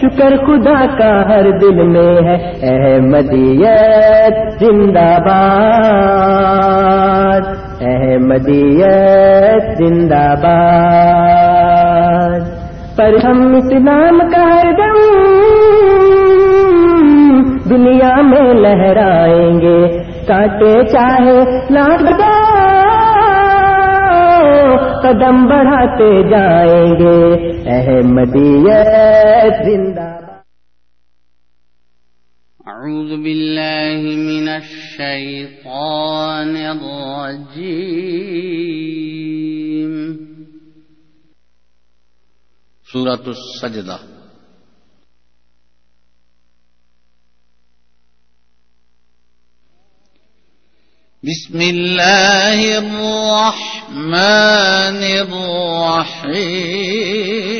شکر خدا کا ہر دل میں ہے۔ احمدیت زندہ باد۔ احمدیت زندہ باد۔ پر ہم اسلام کا ہر دم دنیا میں لہرائیں گے۔ کاٹے چاہے لاکھ قدم بڑھاتے جائیں گے۔ احمدیت زندہ أعوذ بالله من الشيطان الرجيم سورة السجدة بسم الله الرحمن الرحيم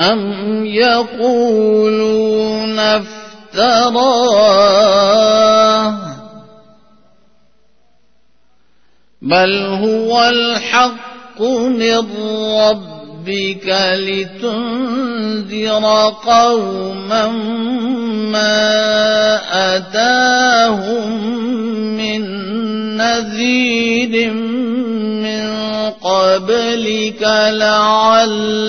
أم يقولون افتراه بل هو الحق من ربك لتنذر قوما ما أتاهم من نذير من قبلك لعلهم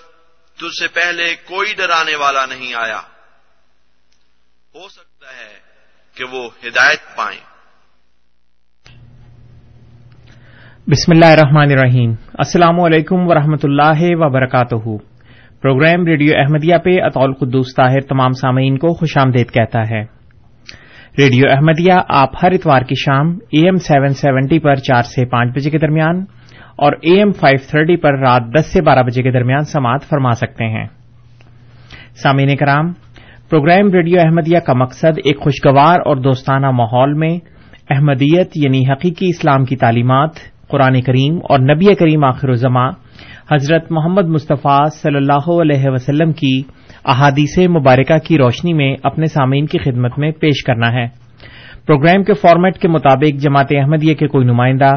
تجھ سے پہلے کوئی ڈرانے والا نہیں آیا۔ ہو سکتا ہے کہ وہ ہدایت پائیں۔ بسم اللہ الرحمن الرحیم۔ السلام علیکم ورحمۃ اللہ وبرکاتہ۔ پروگرام ریڈیو احمدیہ پہ اطول قدوس طاہر تمام سامعین کو خوش آمدید کہتا ہے۔ ریڈیو احمدیہ، آپ ہر اتوار کی شام اے ایم سیون سیونٹی پر چار سے پانچ بجے کے درمیان اور اے ایم فائیو تھرٹی پر رات دس سے بارہ بجے کے درمیان سماعت فرما سکتے ہیں۔ سامعین کرام، پروگرام ریڈیو احمدیہ کا مقصد ایک خوشگوار اور دوستانہ ماحول میں احمدیت یعنی حقیقی اسلام کی تعلیمات، قرآن کریم اور نبی کریم آخر الزماں حضرت محمد مصطفیٰ صلی اللہ علیہ وسلم کی احادیث مبارکہ کی روشنی میں اپنے سامعین کی خدمت میں پیش کرنا ہے۔ پروگرام کے فارمیٹ کے مطابق جماعت احمدیہ کے کوئی نمائندہ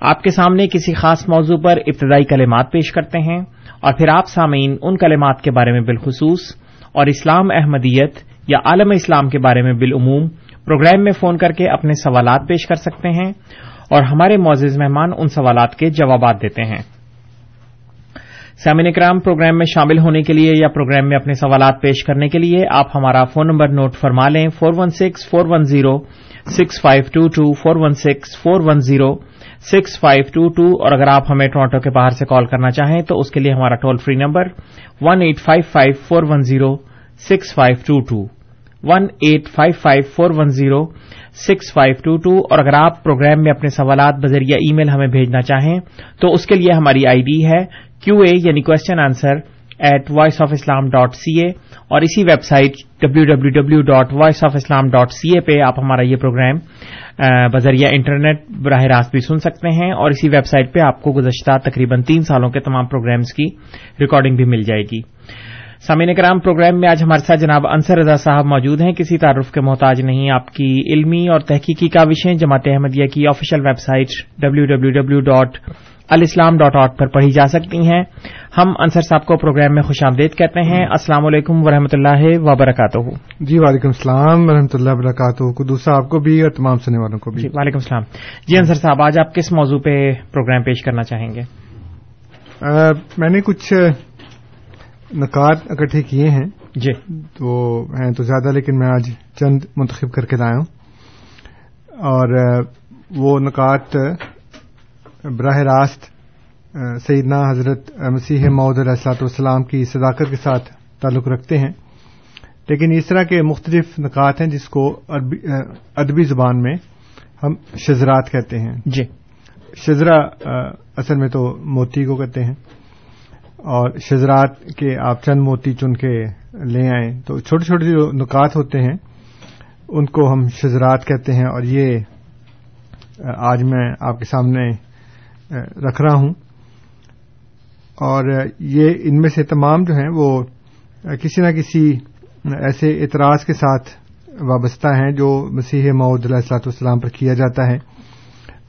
آپ کے سامنے کسی خاص موضوع پر ابتدائی کلمات پیش کرتے ہیں اور پھر آپ سامعین ان کلمات کے بارے میں بالخصوص اور اسلام احمدیت یا عالم اسلام کے بارے میں بالعموم پروگرام میں فون کر کے اپنے سوالات پیش کر سکتے ہیں اور ہمارے معزز مہمان ان سوالات کے جوابات دیتے ہیں۔ سامعین کرام پروگرام میں شامل ہونے کے لیے یا پروگرام میں اپنے سوالات پیش کرنے کے لیے آپ ہمارا فون نمبر نوٹ فرما لیں four one six four one zero six five two two four one six four one zero six five two two اور اگر آپ ہمیں ٹورانٹو کے باہر سے کال کرنا چاہیں تو اس کے لیے ہمارا toll free number one eight five five four one zero six five two two one eight five five four one zero six five two two اور اگر آپ پروگرام میں اپنے سوالات بذریعہ ای میل ہمیں بھیجنا چاہیں تو اس کے لیے ہماری آئی ڈی ہے کیو اے یعنی question answer at voice of Islam dot C A اور اسی website W W W dot voice of Islam dot C A پہ آپ ہمارا یہ پروگرام بذریعہ انٹرنیٹ براہ راست بھی سن سکتے ہیں اور اسی ویب سائٹ پہ آپ کو گزشتہ تقریباً تین سالوں کے تمام پروگرامز کی ریکارڈنگ بھی مل جائے گی۔ سامعین کرام پروگرام میں آج ہمارے ساتھ جناب انصر رضا صاحب موجود ہیں۔ کسی تعارف کے محتاج نہیں آپ کی علمی اور تحقیقی کاوشیں جماعت احمدیہ کی official website W W W dot alislam dot آٹ پر پڑھی جا سکتی ہیں۔ ہم انصر صاحب کو پروگرام میں خوش آمدید کہتے ہیں۔ السلام علیکم ورحمۃ اللہ وبرکاتہ۔ جی وعلیکم السلام ورحمۃ اللہ وبرکاتہ۔ قدوس صاحب کو بھی اور تمام سننے والوں کو بھی۔ جی وعلیکم السلام۔ جی انصر صاحب آج آپ کس موضوع پہ پروگرام پیش کرنا چاہیں گے؟ میں نے کچھ نکات اکٹھے کیے ہیں جی۔ تو ہیں تو زیادہ لیکن میں آج چند منتخب کر کے لایا ہوں۔ اور وہ نکات براہ راست سیدنا حضرت مسیح معود علیہ السلاط والسلام کی صداقت کے ساتھ تعلق رکھتے ہیں۔ لیکن اس طرح کے مختلف نکات ہیں جس کو ادبی زبان میں ہم شزرات کہتے ہیں۔ جی۔ شزرا اصل میں تو موتی کو کہتے ہیں۔ اور شزرات کے آپ چند موتی چن کے لے آئیں۔ تو چھوٹے چھوٹے جو نکات ہوتے ہیں، ان کو ہم شزرات کہتے ہیں۔ اور یہ آج میں آپ کے سامنے رکھ رہا ہوں۔ اور یہ ان میں سے تمام جو ہیں، وہ کسی نہ کسی ایسے اعتراض کے ساتھ وابستہ ہیں جو مسیح معود علیہ السلاط والسلام پر کیا جاتا ہے۔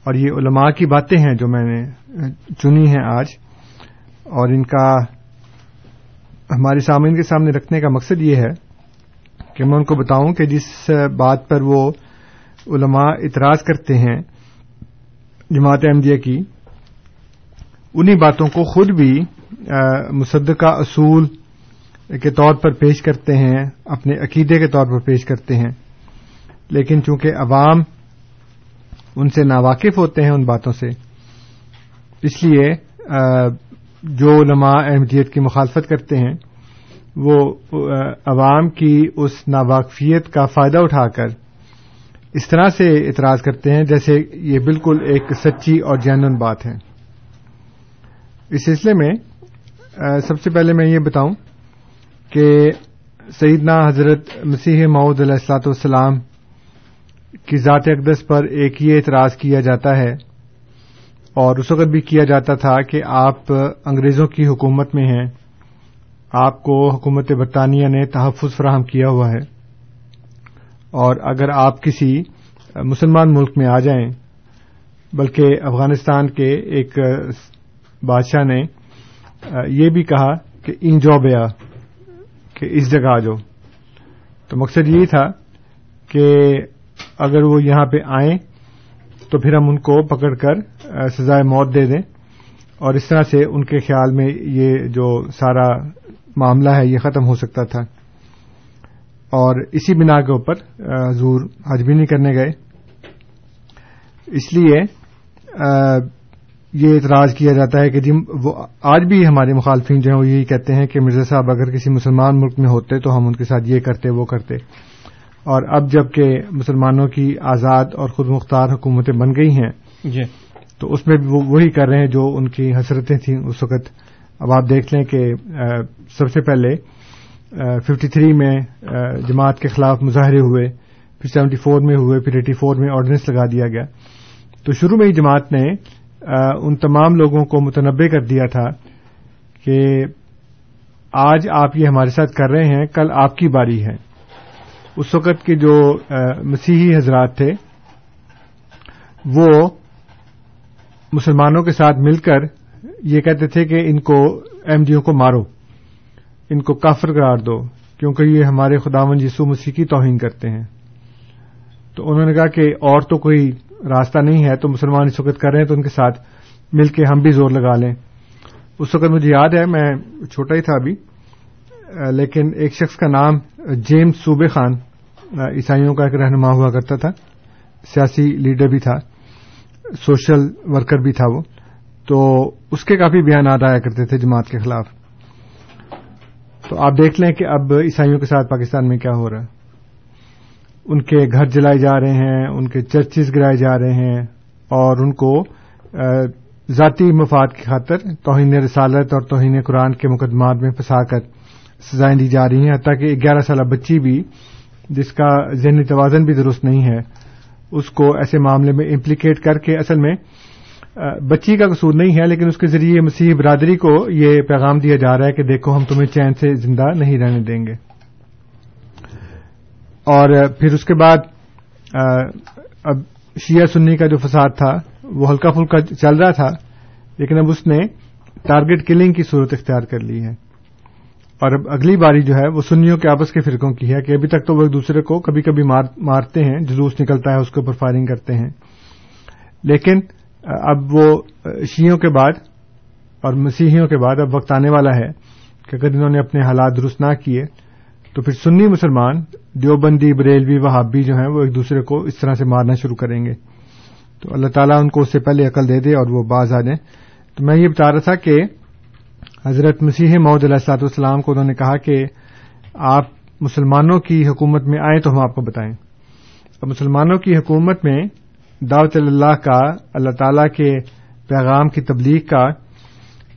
اور یہ علماء کی باتیں ہیں جو میں نے چنی ہیں آج۔ اور ان کا ہمارے سامعین کے سامنے رکھنے کا مقصد یہ ہے کہ میں ان کو بتاؤں کہ جس بات پر وہ علماء اعتراض کرتے ہیں جماعت احمدیہ کی، انہی باتوں کو خود بھی مصدقہ اصول کے طور پر پیش کرتے ہیں، اپنے عقیدے کے طور پر پیش کرتے ہیں۔ لیکن چونکہ عوام ان سے ناواقف ہوتے ہیں ان باتوں سے، اس لیے جو علماء احمدیت کی مخالفت کرتے ہیں، وہ عوام کی اس ناواقفیت کا فائدہ اٹھا کر اس طرح سے اعتراض کرتے ہیں جیسے یہ بالکل ایک سچی اور جینون بات ہے۔ اس سلسلے میں سب سے پہلے میں یہ بتاؤں کہ سیدنا حضرت مسیح معود علیہ السلاط والسلام کی ذات اقدس پر ایک یہ اعتراض کیا جاتا ہے اور اس وقت بھی کیا جاتا تھا کہ آپ انگریزوں کی حکومت میں ہیں۔ آپ کو حکومت برطانیہ نے تحفظ فراہم کیا ہوا ہے۔ اور اگر آپ کسی مسلمان ملک میں آ جائیں، بلکہ افغانستان کے ایک بادشاہ نے، یہ بھی کہا کہ ان جو بیا، کہ اس جگہ آ جاؤ۔ تو مقصد یہی تھا کہ اگر وہ یہاں پہ آئیں تو پھر ہم ان کو پکڑ کر سزائے موت دے دیں۔ اور اس طرح سے ان کے خیال میں یہ جو سارا معاملہ ہے، یہ ختم ہو سکتا تھا۔ اور اسی بنا کے اوپر حضور حج بھی نہیں کرنے گئے۔ اس لیے یہ اعتراض کیا جاتا ہے کہ جی وہ آج بھی ہمارے مخالفین جو ہیں، وہ یہی کہتے ہیں کہ مرزا صاحب اگر کسی مسلمان ملک میں ہوتے تو ہم ان کے ساتھ یہ کرتے، وہ کرتے۔ اور اب جبکہ مسلمانوں کی آزاد اور خود مختار حکومتیں بن گئی ہیں جی۔ تو اس میں وہ وہی کر رہے ہیں جو ان کی حسرتیں تھیں اس وقت۔ اب آپ دیکھ لیں کہ سب سے پہلے ففٹی تھری میں جماعت کے خلاف مظاہرے ہوئے پھر سیونٹی فور میں ہوئے پھر ایٹی فور میں آرڈیننس لگا دیا گیا۔ تو شروع میں ہی جماعت نے ان تمام لوگوں کو متنوع کر دیا تھا کہ آج آپ یہ ہمارے ساتھ کر رہے ہیں کل آپ کی باری ہے۔ اس وقت کے جو مسیحی حضرات تھے، وہ مسلمانوں کے ساتھ مل کر یہ کہتے تھے کہ ان کو، ایم جی ڈیوں کو مارو، ان کو کافر قرار دو، کیونکہ یہ ہمارے خداون یسو مسیح کی توہین کرتے ہیں۔ تو انہوں نے کہا کہ اور تو کوئی راستہ نہیں ہے، تو مسلمان اس وقت کر رہے ہیں، تو ان کے ساتھ مل کے ہم بھی زور لگا لیں۔ اس وقت مجھے یاد ہے، میں چھوٹا ہی تھا ابھی۔ لیکن ایک شخص کا نام جیمز صوبے خان عیسائیوں کا ایک رہنما ہوا کرتا تھا، سیاسی لیڈر بھی تھا، سوشل ورکر بھی تھا وہ، تو اس کے کافی بیانات آیا کرتے تھے جماعت کے خلاف۔ تو آپ دیکھ لیں کہ اب عیسائیوں کے ساتھ پاکستان میں کیا ہو رہا ہے۔ ان کے گھر جلائے جا رہے ہیں، ان کے چرچز گرائے جا رہے ہیں، اور ان کو ذاتی مفاد کی خاطر توہین رسالت اور توہین قرآن کے مقدمات میں پھنسا کر سزائیں دی جا رہی ہیں، حتیٰ کہ گیارہ سالہ بچی بھی، جس کا ذہنی توازن بھی درست نہیں ہے، اس کو ایسے معاملے میں امپلیکیٹ کر کے اصل میں بچی کا قصور نہیں ہے، لیکن اس کے ذریعے مسیح برادری کو یہ پیغام دیا جا رہا ہے کہ دیکھو ہم تمہیں چین سے زندہ نہیں رہنے دیں گے۔ اور پھر اس کے بعد اب شیعہ سنی کا جو فساد تھا، وہ ہلکا پھلکا چل رہا تھا، لیکن اب اس نے ٹارگٹ کلنگ کی صورت اختیار کر لی ہے۔ اور اب اگلی باری جو ہے وہ سنیوں کے آپس کے فرقوں کی ہے کہ ابھی تک تو وہ ایک دوسرے کو کبھی کبھی مارتے ہیں، جلوس نکلتا ہے، اس کے اوپر فائرنگ کرتے ہیں۔ لیکن، اب وہ شیوں کے بعد اور مسیحیوں کے بعد اب وقت آنے والا ہے کہ اگر انہوں نے اپنے حالات درست نہ کیے، تو پھر سنی مسلمان، دیوبندی، بریلوی، وہابی جو ہیں وہ ایک دوسرے کو اس طرح سے مارنا شروع کریں گے۔ تو اللہ تعالیٰ ان کو اس سے پہلے عقل دے دے اور وہ باز آ جائیں۔ تو میں یہ بتا رہا تھا کہ حضرت مسیح محدود علیہ السلاط والسلام کو انہوں نے کہا کہ آپ مسلمانوں کی حکومت میں آئیں تو ہم آپ کو بتائیں۔ اب مسلمانوں کی حکومت میں دعوت اللہ کا، اللہ تعالی کے پیغام کی تبلیغ کا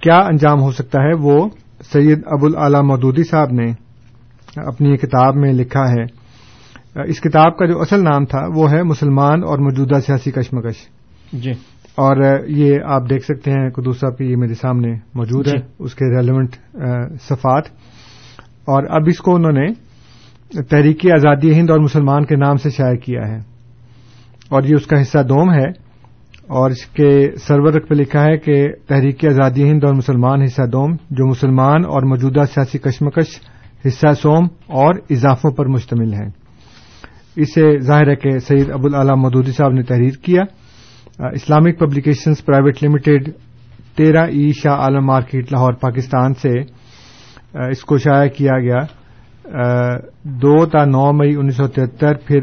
کیا انجام ہو سکتا ہے وہ سید ابو العلی مودودی صاحب نے اپنی کتاب میں لکھا ہے۔ اس کتاب کا جو اصل نام تھا وہ ہے مسلمان اور موجودہ سیاسی کشمکش۔ جی۔ اور یہ آپ دیکھ سکتے ہیں صاحب کی یہ میرے سامنے موجود ہے اس کے ریلیونٹ صفات۔ اور اب اس کو انہوں نے تحریکی آزادی ہند اور مسلمان کے نام سے شائع کیا ہے۔ اور یہ اس کا حصہ دوم ہے۔ اور اس کے سرورک پہ لکھا ہے کہ تحریکی آزادی ہند اور مسلمان حصہ دوم جو مسلمان اور موجودہ سیاسی کشمکش حصہ سوم اور اضافوں پر مشتمل ہے اسے ظاہر ہے کہ سید ابو العلی مودودی صاحب نے تحریر کیا۔ اسلامک پبلیکیشنز پرائیویٹ لمیٹڈ تیرہ ای شاہ عالم مارکیٹ لاہور پاکستان سے اس کو شائع کیا گیا دو تا نو مئی انیس سو تہتر پھر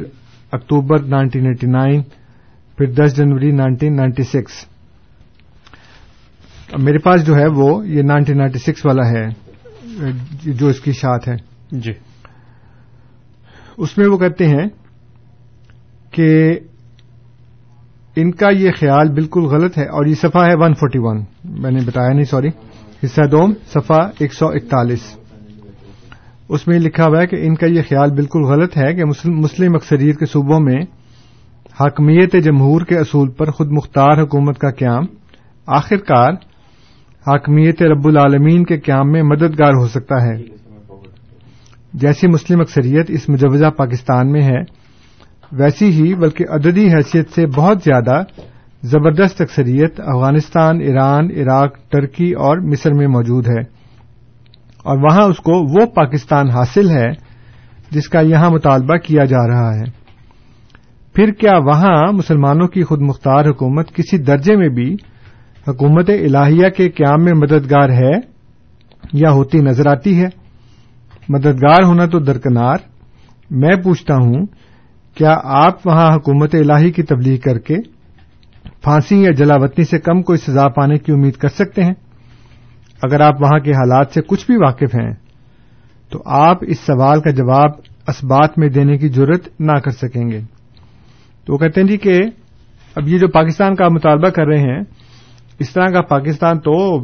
اکتوبر نائنٹین ایٹی نائن پھر دس جنوری نائنٹین نائنٹی سکس۔ میرے پاس جو ہے وہ یہ نائنٹین نائنٹی سکس والا ہے جو اس کی شاعت ہے۔ جی۔ اس میں وہ کہتے ہیں کہ ان کا یہ خیال بالکل غلط ہے اور یہ صفحہ ہے ون فورٹی ون میں نے بتایا نہیں سوری حصہ دوم صفحہ ایک سو اکتالیس. اس میں لکھا ہوا ہے کہ ان کا یہ خیال بالکل غلط ہے کہ مسلم اکثریت کے صوبوں میں حاکمیت جمہور کے اصول پر خود مختار حکومت کا قیام، آخرکار حاکمیت رب العالمین کے قیام میں مددگار ہو سکتا ہے۔ جیسی مسلم اکثریت اس مجوزہ پاکستان میں ہے ویسی ہی بلکہ عددی حیثیت سے بہت زیادہ زبردست اکثریت افغانستان، ایران، عراق ٹرکی اور مصر میں موجود ہے۔ اور وہاں اس کو وہ پاکستان حاصل ہے جس کا یہاں مطالبہ کیا جا رہا ہے۔ پھر کیا وہاں مسلمانوں کی خود مختار حکومت کسی درجے میں بھی حکومت الہیہ کے قیام میں مددگار ہے یا ہوتی نظر آتی ہے؟ مددگار ہونا تو درکنار۔ میں پوچھتا ہوں کیا آپ وہاں حکومت الہی کی تبلیغ کر کے پھانسی یا جلاوطنی سے کم کوئی سزا پانے کی امید کر سکتے ہیں؟ اگر آپ وہاں کے حالات سے کچھ بھی واقف ہیں، تو آپ اس سوال کا جواب اسبات میں دینے کی ضرورت نہ کر سکیں گے۔ تو وہ کہتے ہیں جی کہ اب یہ جو پاکستان کا مطالبہ کر رہے ہیں، اس طرح کا پاکستان تو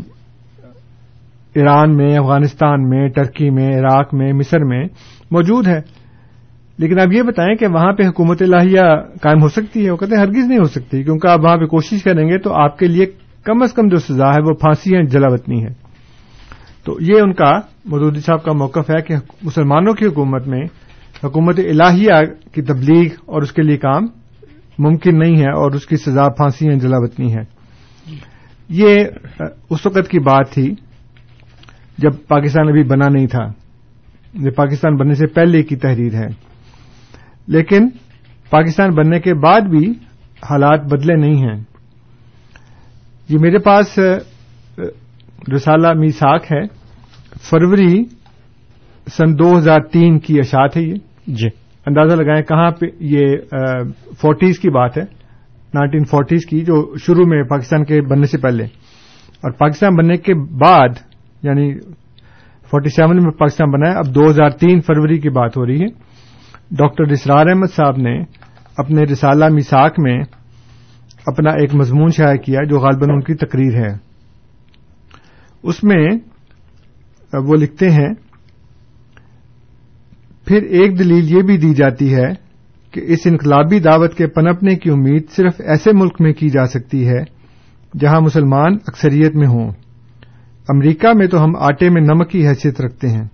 ایران میں، افغانستان میں ٹرکی میں، عراق میں، مصر میں موجود ہے۔ لیکن آپ یہ بتائیں کہ وہاں پہ حکومت الہیہ قائم ہو سکتی ہے، وہ کہتے ہیں ہرگز نہیں ہو سکتی، کیونکہ آپ وہاں پہ کوشش کریں گے تو آپ کے لیے کم از کم جو سزا ہے وہ پھانسی ہے جلاوطنی ہے۔ تو یہ ان کا مودودی صاحب کا موقف ہے کہ مسلمانوں کی حکومت میں حکومت الہیہ کی تبلیغ اور اس کے لیے کام ممکن نہیں ہے اور اس کی سزا پھانسی ہے جلاوطنی ہے۔ یہ اس وقت کی بات تھی جب پاکستان ابھی بنا نہیں تھا۔ یہ پاکستان بننے سے پہلے کی تحریر ہے۔ لیکن پاکستان بننے کے بعد بھی حالات بدلے نہیں ہیں۔ یہ میرے پاس رسالہ میساک ہے۔ فروری سن دو ہزار تین کی اشاعت ہے یہ۔ جی۔ اندازہ لگائیں کہاں پہ یہ فورٹیز کی بات ہے۔ نائنٹین فورٹیز کی جو شروع میں پاکستان کے بننے سے پہلے۔ اور پاکستان بننے کے بعد یعنی فورٹی سیون میں پاکستان بنا ہے اب دو ہزار تین فروری کی بات ہو رہی ہے۔ ڈاکٹر اسرار احمد صاحب نے اپنے رسالہ میساک میں اپنا ایک مضمون شائع کیا جو غالباً ان کی تقریر ہے۔ اس میں وہ لکھتے ہیں، پھر ایک دلیل یہ بھی دی جاتی ہے کہ اس انقلابی دعوت کے پنپنے کی امید صرف ایسے ملک میں کی جا سکتی ہے جہاں مسلمان اکثریت میں ہوں۔ امریکہ میں تو ہم آٹے میں نمک کی حیثیت رکھتے ہیں۔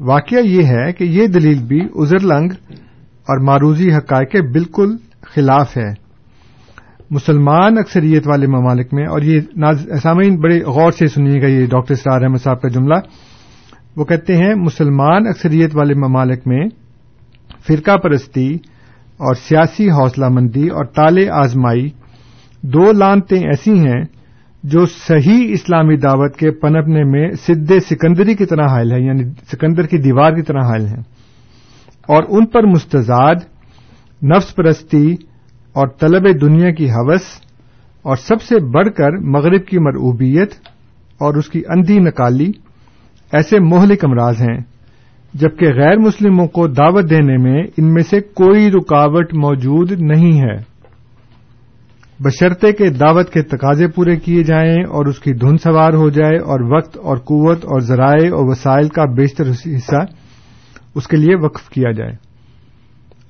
واقعہ یہ ہے کہ یہ دلیل بھی ازر لنگ اور معروضی حقائق کے بالکل خلاف ہے مسلمان اکثریت والے ممالک میں، اور یہ سامعین، بڑے غور سے سنیے گا یہ ڈاکٹر اسرار احمد صاحب کا جملہ۔ وہ کہتے ہیں، مسلمان اکثریت والے ممالک میں فرقہ پرستی اور سیاسی حوصلہ مندی اور تالے آزمائی دو لانتیں ایسی ہیں جو صحیح اسلامی دعوت کے پنپنے میں سد سکندری کی طرح حائل ہے یعنی سکندر کی دیوار کی طرح حائل ہیں۔ اور ان پر مستضاد، نفس پرستی اور طلب دنیا کی حوث اور سب سے بڑھ کر مغرب کی مرعوبیت اور اس کی اندھی نکالی ایسے مہلک امراض ہیں، جبکہ غیر مسلموں کو دعوت دینے میں ان میں سے کوئی رکاوٹ موجود نہیں ہے۔ بشرطے کے دعوت کے تقاضے پورے کیے جائیں اور اس کی دھن سوار ہو جائے اور وقت اور قوت اور ذرائع اور وسائل کا بیشتر حصہ اس کے لیے وقف کیا جائے۔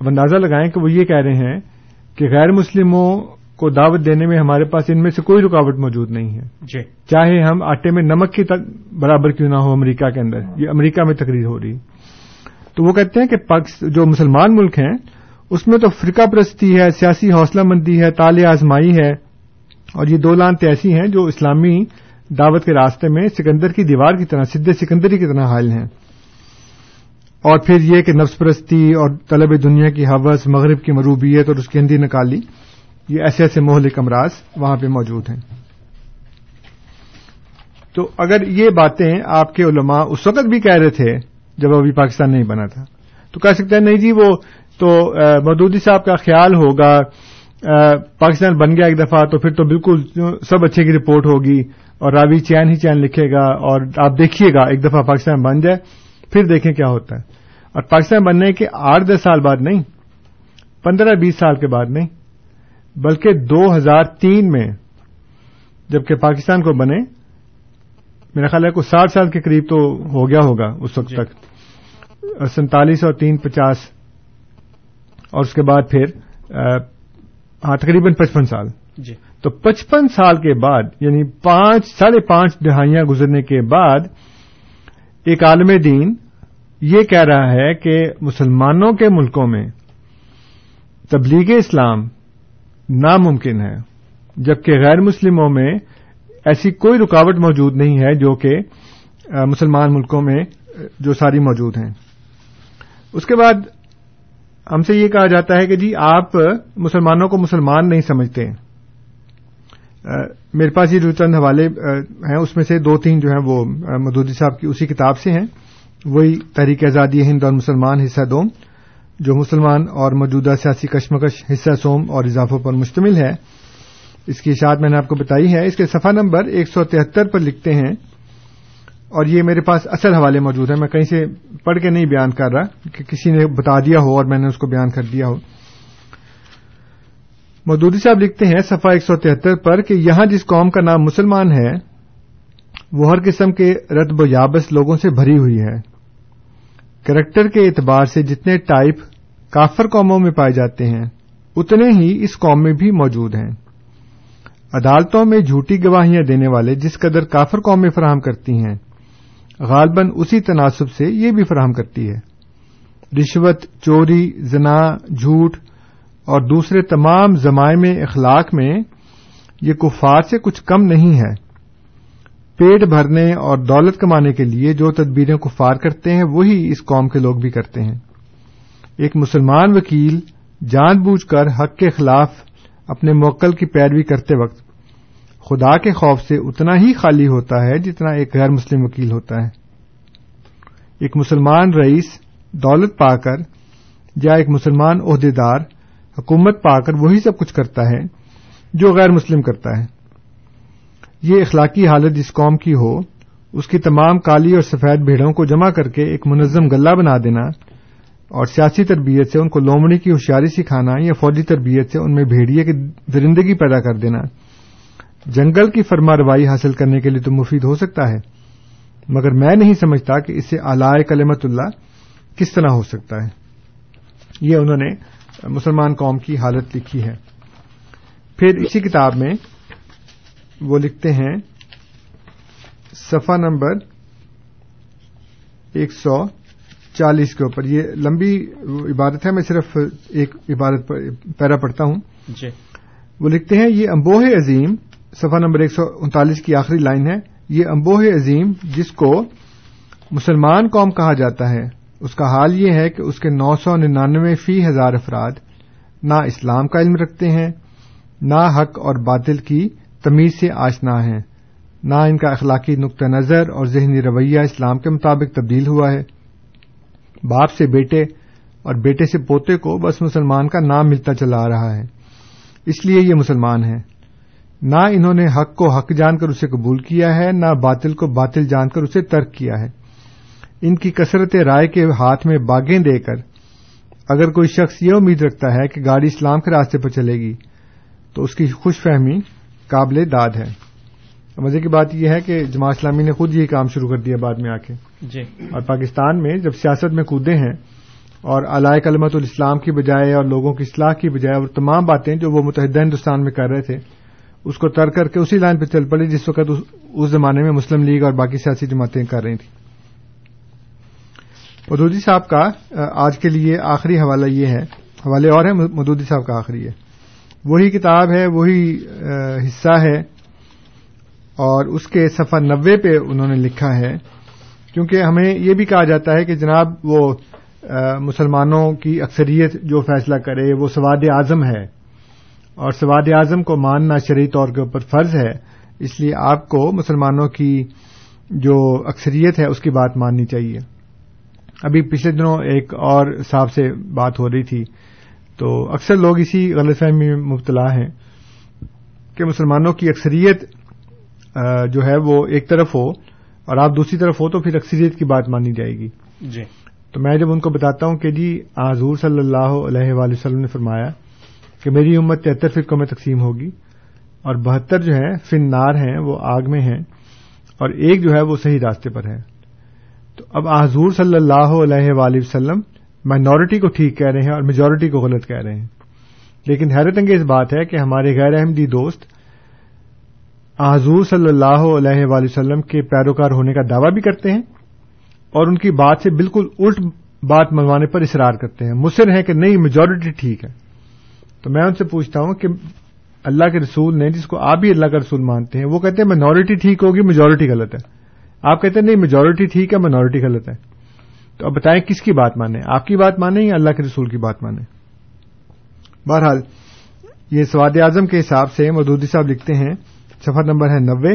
اب اندازہ لگائیں کہ وہ یہ کہہ رہے ہیں کہ غیر مسلموں کو دعوت دینے میں ہمارے پاس ان میں سے کوئی رکاوٹ موجود نہیں ہے۔ جی۔ چاہے ہم آٹے میں نمک کی برابر کیوں نہ ہو امریکہ کے اندر یہ امریکہ میں تقریر ہو رہی۔ تو وہ کہتے ہیں کہ جو مسلمان ملک ہیں اس میں تو فرقہ پرستی ہے، سیاسی حوصلہ مندی ہے تال آزمائی ہے۔ اور یہ دو لانت ایسی ہیں جو اسلامی دعوت کے راستے میں سکندر کی دیوار کی طرح، سدھے سکندری کی طرح حائل ہیں۔ اور پھر یہ کہ نفس پرستی اور طلب دنیا کی حوث، مغرب کی مروبیت اور اس کی اندھی نکالی، یہ ایسے ایسے مہلک امراض وہاں پہ موجود ہیں۔ تو اگر یہ باتیں آپ کے علماء اس وقت بھی کہہ رہے تھے جب ابھی پاکستان نہیں بنا تھا، تو کہہ سکتے ہیں، نہیں جی وہ تو مودودی صاحب کا خیال ہوگا پاکستان بن گیا ایک دفعہ تو پھر تو بالکل سب اچھے کی رپورٹ ہوگی اور راوی چین ہی چین لکھے گا اور آپ دیکھیے گا ایک دفعہ پاکستان بن جائے پھر دیکھیں کیا ہوتا ہے۔ اور پاکستان بننے کے آٹھ دس سال بعد نہیں پندرہ بیس سال کے بعد نہیں بلکہ دو ہزار تین میں جبکہ پاکستان کو بنے میرا خیال ہے کوئی ساٹھ سال کے قریب تو ہو گیا ہوگا اس وقت تک۔ سینتالیس اور تین پچاس اور اس کے بعد پھر ہاں تقریباً پچپن سال۔ جی۔ تو پچپن سال کے بعد یعنی پانچ ساڑھے پانچ دہائیاں گزرنے کے بعد ایک عالم دین یہ کہہ رہا ہے کہ مسلمانوں کے ملکوں میں تبلیغ اسلام ناممکن ہے جبکہ غیر مسلموں میں ایسی کوئی رکاوٹ موجود نہیں ہے جو کہ مسلمان ملکوں میں جو ساری موجود ہیں۔ اس کے بعد ہم سے یہ کہا جاتا ہے کہ جی آپ مسلمانوں کو مسلمان نہیں سمجھتے۔ میرے پاس یہ جو چند حوالے ہیں، اس میں سے دو تین جو ہیں وہ مدودی صاحب کی اسی کتاب سے ہیں۔ وہی تحریک آزادی، ہند اور مسلمان، حصہ دوم جو مسلمان اور موجودہ سیاسی کشمکش، حصہ سوم اور اضافوں پر مشتمل ہے۔ اس کی اشاعت میں نے آپ کو بتائی ہے۔ اس کے صفحہ نمبر ایک سو تہتر پر لکھتے ہیں۔ اور یہ میرے پاس اصل حوالے موجود ہیں۔ میں کہیں سے پڑھ کے نہیں بیان کر رہا کہ کسی نے بتا دیا ہو اور میں نے اس کو بیان کر دیا ہو۔ مودودی صاحب لکھتے ہیں صفحہ ایک سو تہتر پر کہ یہاں جس قوم کا نام مسلمان ہے، وہ ہر قسم کے رتب و یابس لوگوں سے بھری ہوئی ہے۔ کریکٹر کے اعتبار سے جتنے ٹائپ کافر قوموں میں پائے جاتے ہیں، اتنے ہی اس قوم میں بھی موجود ہیں۔ عدالتوں میں جھوٹی گواہیاں دینے والے جس قدر کافر قومیں فراہم کرتی ہیں غالباً اسی تناسب سے یہ بھی فراہم کرتی ہے۔ رشوت، چوری، زنا، جھوٹ اور دوسرے تمام زمائم اخلاق میں یہ کفار سے کچھ کم نہیں ہے۔ پیٹ بھرنے اور دولت کمانے کے لیے جو تدبیریں کفار کرتے ہیں، وہی اس قوم کے لوگ بھی کرتے ہیں۔ ایک مسلمان وکیل جان بوجھ کر حق کے خلاف اپنے موکل کی پیروی کرتے وقت خدا کے خوف سے اتنا ہی خالی ہوتا ہے جتنا ایک غیر مسلم وکیل ہوتا ہے۔ ایک مسلمان رئیس دولت پا کر یا ایک مسلمان عہدیدار حکومت پا کر وہی سب کچھ کرتا ہے جو غیر مسلم کرتا ہے۔ یہ اخلاقی حالت جس قوم کی ہو، اس کی تمام کالی اور سفید بھیڑوں کو جمع کر کے ایک منظم گلہ بنا دینا اور سیاسی تربیت سے ان کو لومڑی کی ہوشیاری سکھانا یا فوجی تربیت سے ان میں بھیڑیے کی درندگی پیدا کر دینا۔ جنگل کی فرما روائی حاصل کرنے کے لیے تو مفید ہو سکتا ہے مگر میں نہیں سمجھتا کہ اس سے آلائے کلمت اللہ کس طرح ہو سکتا ہے۔ یہ انہوں نے مسلمان قوم کی حالت لکھی ہے۔ پھر اسی کتاب میں وہ لکھتے ہیں صفحہ نمبر ایک سو چالیس کے اوپر۔ یہ لمبی عبادت ہے میں صرف ایک عبادت پیرا پڑھتا ہوں۔ جی۔ وہ لکھتے ہیں یہ امبوہ عظیم صفحہ نمبر ایک سو انتالیس کی آخری لائن ہے۔ یہ امبوہ عظیم جس کو مسلمان قوم کہا جاتا ہے، اس کا حال یہ ہے کہ اس کے نو سو ننانوے فی ہزار افراد نہ اسلام کا علم رکھتے ہیں، نہ حق اور باطل کی تمیز سے آشنا ہیں۔ نہ ان کا اخلاقی نقطہ نظر اور ذہنی رویہ اسلام کے مطابق تبدیل ہوا ہے۔ باپ سے بیٹے اور بیٹے سے پوتے کو بس مسلمان کا نام ملتا چلا آ رہا ہے۔ اس لیے یہ مسلمان ہیں۔ نہ انہوں نے حق کو حق جان کر اسے قبول کیا ہے نہ باطل کو باطل جان کر اسے ترک کیا ہے۔ ان کی کثرت رائے کے ہاتھ میں باغیں دے کر اگر کوئی شخص یہ امید رکھتا ہے کہ گاڑی اسلام کے راستے پر چلے گی تو اس کی خوش فہمی قابل داد ہے۔ مزے کی بات یہ ہے کہ جماعت اسلامی نے خود یہ کام شروع کر دیا بعد میں آ کے۔ جی۔ اور پاکستان میں جب سیاست میں کودے ہیں اور علائے کلمت الاسلام کی بجائے اور لوگوں کی اصلاح کی بجائے اور تمام باتیں جو وہ متحدہ ہندوستان میں کر رہے تھے اس کو ترک کر کے اسی لائن پہ چل پڑے جس وقت اس زمانے میں مسلم لیگ اور باقی سیاسی جماعتیں کر رہی تھیں۔ مدودی صاحب کا آج کے لیے آخری حوالہ یہ ہے، حوالے اور ہیں مدودی صاحب کا آخری ہے۔ وہی کتاب ہے، وہی حصہ ہے اور اس کے صفحہ نوے پہ انہوں نے لکھا ہے۔ کیونکہ ہمیں یہ بھی کہا جاتا ہے کہ جناب وہ مسلمانوں کی اکثریت جو فیصلہ کرے، وہ سواد اعظم ہے۔ اور سواد اعظم کو ماننا شرعی طور کے اوپر فرض ہے اس لیے آپ کو مسلمانوں کی جو اکثریت ہے اس کی بات ماننی چاہیے۔ ابھی پچھلے دنوں ایک اور صاحب سے بات ہو رہی تھی تو اکثر لوگ اسی غلط فہمی میں مبتلا ہیں کہ مسلمانوں کی اکثریت جو ہے وہ ایک طرف ہو اور آپ دوسری طرف ہو تو پھر اکثریت کی بات مانی جائے گی۔ جی۔ تو میں جب ان کو بتاتا ہوں کہ جی حضور صلی اللہ علیہ وآلہ وسلم نے فرمایا کہ میری امت تہتر فرقوں میں تقسیم ہوگی اور بہتر جو ہے فن نار ہیں، وہ آگ میں ہیں اور ایک جو ہے وہ صحیح راستے پر ہے تو اب حضور صلی اللہ علیہ وآلہ وسلم مائنورٹی کو ٹھیک کہہ رہے ہیں اور میجورٹی کو غلط کہہ رہے ہیں۔ لیکن حیرت انگیز بات ہے کہ ہمارے غیر احمدی دوست حضور صلی اللہ علیہ وآلہ وسلم کے پیروکار ہونے کا دعویٰ بھی کرتے ہیں اور ان کی بات سے بالکل الٹ بات منگوانے پر اصرار کرتے ہیں۔ مصر ہیں کہ نہیں میجورٹی ٹھیک ہے۔ تو میں ان سے پوچھتا ہوں کہ اللہ کے رسول نے جس کو آپ بھی اللہ کا رسول مانتے ہیں، وہ کہتے ہیں مائنورٹی ٹھیک ہوگی میجورٹی غلط ہے۔ آپ کہتے ہیں نہیں میجورٹی ٹھیک ہے مائنورٹی غلط ہے۔ تو اب بتائیں کس کی بات مانیں؟ آپ کی بات مانیں یا اللہ کے رسول کی بات مانیں؟ بہرحال، یہ سواد اعظم کے حساب سے مدودی صاحب لکھتے ہیں سفر نمبر ہے نوے۔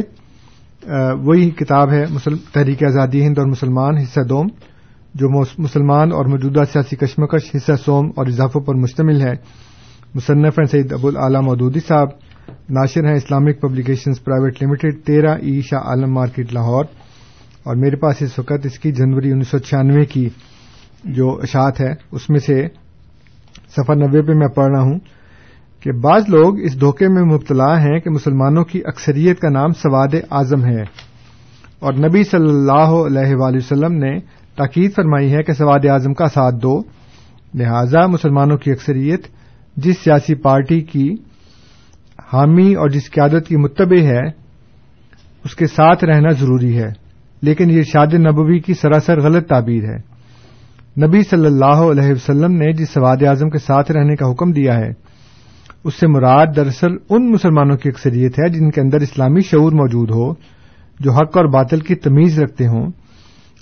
وہی کتاب ہے تحریک آزادی ہند اور مسلمان حصہ دوم، جو مسلمان اور موجودہ سیاسی کشمکش، حصہ سوم اور اضافوں پر مشتمل ہے۔ مصنف ہیں سعید ابو مودودی صاحب، ناشر ہیں اسلامک پبلیکیشنز پرائیویٹ لمیٹڈ، تیرہ ای شاہ عالم مارکیٹ لاہور۔ اور میرے پاس اس وقت اس کی جنوری انیس سو چھیانوے کی جو اشاعت ہے، اس میں سے سفر نوے پہ میں پڑھ رہا ہوں کہ بعض لوگ اس دھوکے میں مبتلا ہیں کہ مسلمانوں کی اکثریت کا نام سواد اعظم ہے۔ اور نبی صلی اللہ علیہ وآلہ وسلم نے تاکید فرمائی ہے کہ سواد اعظم کا ساتھ دو، لہذا مسلمانوں کی اکثریت جس سیاسی پارٹی کی حامی اور جس قیادت کی متبع ہے، اس کے ساتھ رہنا ضروری ہے۔ لیکن یہ شاد نبوی کی سراسر غلط تعبیر ہے۔ نبی صلی اللہ علیہ وسلم نے جس سواد اعظم کے ساتھ رہنے کا حکم دیا ہے، اس سے مراد دراصل ان مسلمانوں کی اکثریت ہے جن کے اندر اسلامی شعور موجود ہو، جو حق اور باطل کی تمیز رکھتے ہوں،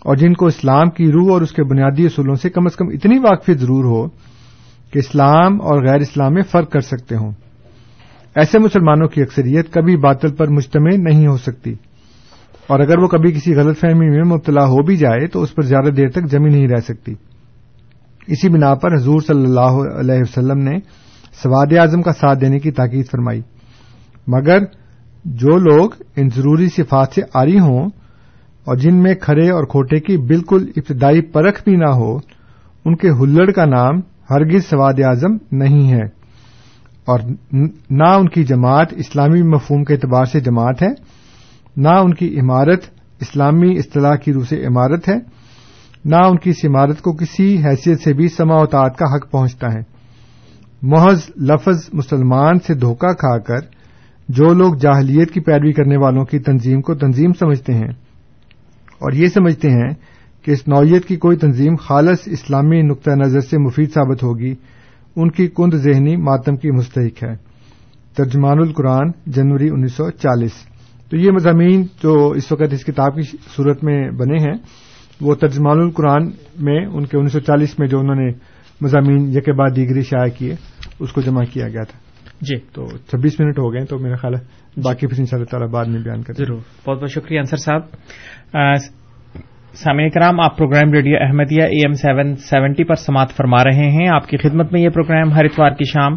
اور جن کو اسلام کی روح اور اس کے بنیادی اصولوں سے کم از کم اتنی واقفیت ضرور ہو کہ اسلام اور غیر اسلام میں فرق کر سکتے ہوں۔ ایسے مسلمانوں کی اکثریت کبھی باطل پر مجتمع نہیں ہو سکتی۔ اور اگر وہ کبھی کسی غلط فہمی میں مبتلا ہو بھی جائے تو اس پر زیادہ دیر تک جمی نہیں رہ سکتی۔ اسی بنا پر حضور صلی اللہ علیہ وسلم نے سواد اعظم کا ساتھ دینے کی تاکید فرمائی۔ مگر جو لوگ ان ضروری صفات سے آری ہوں اور جن میں کھڑے اور کھوٹے کی بالکل ابتدائی پرکھ بھی نہ ہو، ان کے ہلڑ کا نام ہرگز سواد اعظم نہیں ہے۔ اور نہ ان کی جماعت اسلامی مفہوم کے اعتبار سے جماعت ہے، نہ ان کی عمارت اسلامی اصطلاح کی روح سے عمارت ہے، نہ ان کی اس عمارت کو کسی حیثیت سے بھی سما اطاعت کا حق پہنچتا ہے۔ محض لفظ مسلمان سے دھوکہ کھا کر جو لوگ جاہلیت کی پیروی کرنے والوں کی تنظیم کو تنظیم سمجھتے ہیں۔ اور یہ سمجھتے ہیں کہ اس نوعیت کی کوئی تنظیم خالص اسلامی نقطۂ نظر سے مفید ثابت ہوگی ان کی کند ذہنی ماتم کی مستحق ہے۔ ترجمان القرآن جنوری انیس سو چالیس۔ تو یہ مضامین جو اس وقت اس کتاب کی صورت میں بنے ہیں وہ ترجمان القرآن میں ان کے انیس سو چالیس میں جو انہوں نے مضامین یک بعد دیگری شائع کیے اس کو جمع کیا گیا تھا۔ جی۔ تو چھبیس منٹ ہو گئے تو میرا خیال ہے باقی پھر ان شاء اللہ تعالیٰ بعد میں بیان کریں۔ ضرور۔ بہت بہت شکریہ انصر صاحب۔ سامع کرام آپ program radio Ahmadiyya A M seven seventy پر سماعت فرما رہے ہیں۔ آپ کی خدمت میں یہ پروگرام ہر اتوار کی شام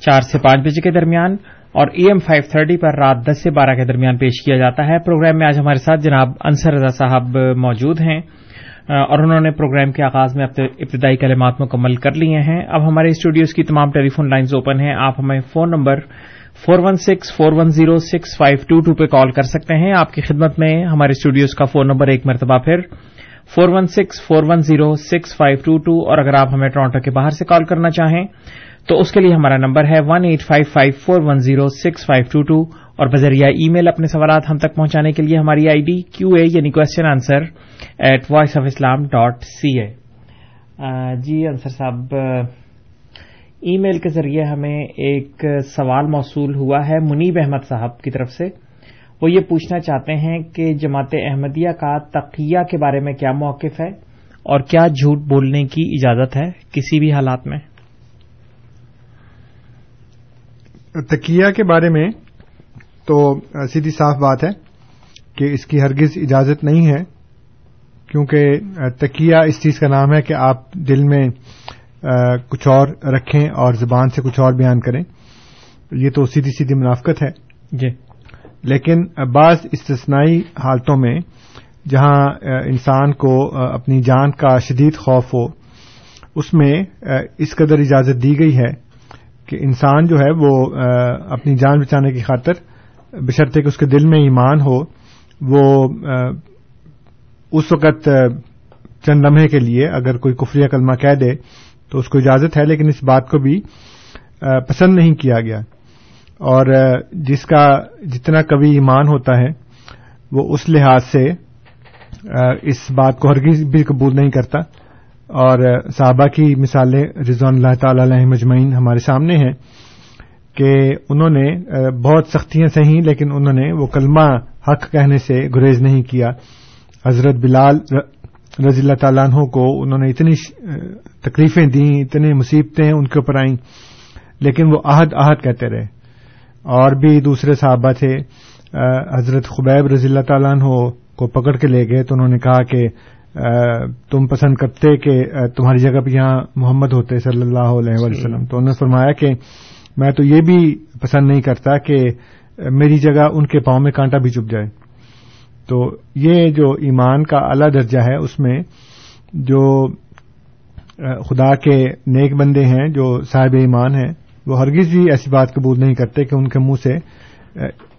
چار سے پانچ بجے کے درمیان اور اے ایم فائیو تھرٹی پر رات دس سے بارہ کے درمیان پیش کیا جاتا ہے۔ پروگرام میں آج ہمارے ساتھ جناب انصر رضا صاحب موجود ہیں اور انہوں نے پروگرام کے آغاز میں ابتدائی کلمات مکمل کر لیے ہیں۔ اب ہمارے اسٹوڈیوز کی تمام ٹیلی فون لائنز اوپن ہیں۔ آپ ہمیں phone number four one six, four one zero six, five two two پہ کال کر سکتے ہیں۔ آپ کی خدمت میں ہمارے اسٹوڈیوز کا فون نمبر ایک مرتبہ پھر four one six, four one zero six, five two two. اور اگر آپ ہمیں ٹورانٹو کے باہر سے کال کرنا چاہیں تو اس کے لیے ہمارا نمبر ہے one eight five five, four one zero six, five two two. اور بذریعہ ای میل اپنے سوالات ہم تک پہنچانے کے لیے ہماری آئی ڈی کیو اے یعنی question answer at voice of Islam dot C A جی انصر صاحب ای میل کے ذریعے ہمیں ایک سوال موصول ہوا ہے منیب احمد صاحب کی طرف سے۔ وہ یہ پوچھنا چاہتے ہیں کہ جماعت احمدیہ کا تقیہ کے بارے میں کیا موقف ہے اور کیا جھوٹ بولنے کی اجازت ہے کسی بھی حالات میں؟ تقیہ کے بارے میں تو سیدھی صاف بات ہے کہ اس کی ہرگز اجازت نہیں ہے، کیونکہ تقیہ اس چیز کا نام ہے کہ آپ دل میں کچھ اور رکھیں اور زبان سے کچھ اور بیان کریں یہ تو سیدھی سیدھی منافقت ہے۔ جی۔ لیکن بعض استثنائی حالتوں میں جہاں انسان کو اپنی جان کا شدید خوف ہو اس میں اس قدر اجازت دی گئی ہے کہ انسان جو ہے وہ اپنی جان بچانے کی خاطر بشرطے کہ اس کے دل میں ایمان ہو وہ اس وقت چند لمحے کے لیے اگر کوئی کفریہ کلمہ کہہ دے تو اس کو اجازت ہے، لیکن اس بات کو بھی پسند نہیں کیا گیا۔ اور جس کا جتنا کبھی ایمان ہوتا ہے، وہ اس لحاظ سے اس بات کو ہرگز بھی قبول نہیں کرتا۔ اور صحابہ کی مثالیں رضوان اللہ تعالی علیہ مجمعین ہمارے سامنے ہیں کہ انہوں نے بہت سختیاں سہیں لیکن انہوں نے وہ کلمہ حق کہنے سے گریز نہیں کیا۔ حضرت بلال رضی اللہ تعالیٰ عنہ کو انہوں نے اتنی تکلیفیں دیں، اتنی مصیبتیں ان کے اوپر آئیں، لیکن وہ آہد آہد کہتے رہے۔ اور بھی دوسرے صحابہ تھے حضرت خبیب رضی اللہ تعالیٰ عنہ کو پکڑ کے لے گئے تو انہوں نے کہا کہ تم پسند کرتے کہ تمہاری جگہ پہ یہاں محمد ہوتے صلی اللہ علیہ وسلم۔ تو انہوں نے فرمایا کہ، میں تو یہ بھی پسند نہیں کرتا کہ میری جگہ ان کے پاؤں میں کانٹا بھی چپ جائے۔ تو یہ جو ایمان کا اعلی درجہ ہے، اس میں جو خدا کے نیک بندے ہیں، جو صاحب ایمان ہیں، وہ ہرگز بھی ایسی بات قبول نہیں کرتے کہ ان کے منہ سے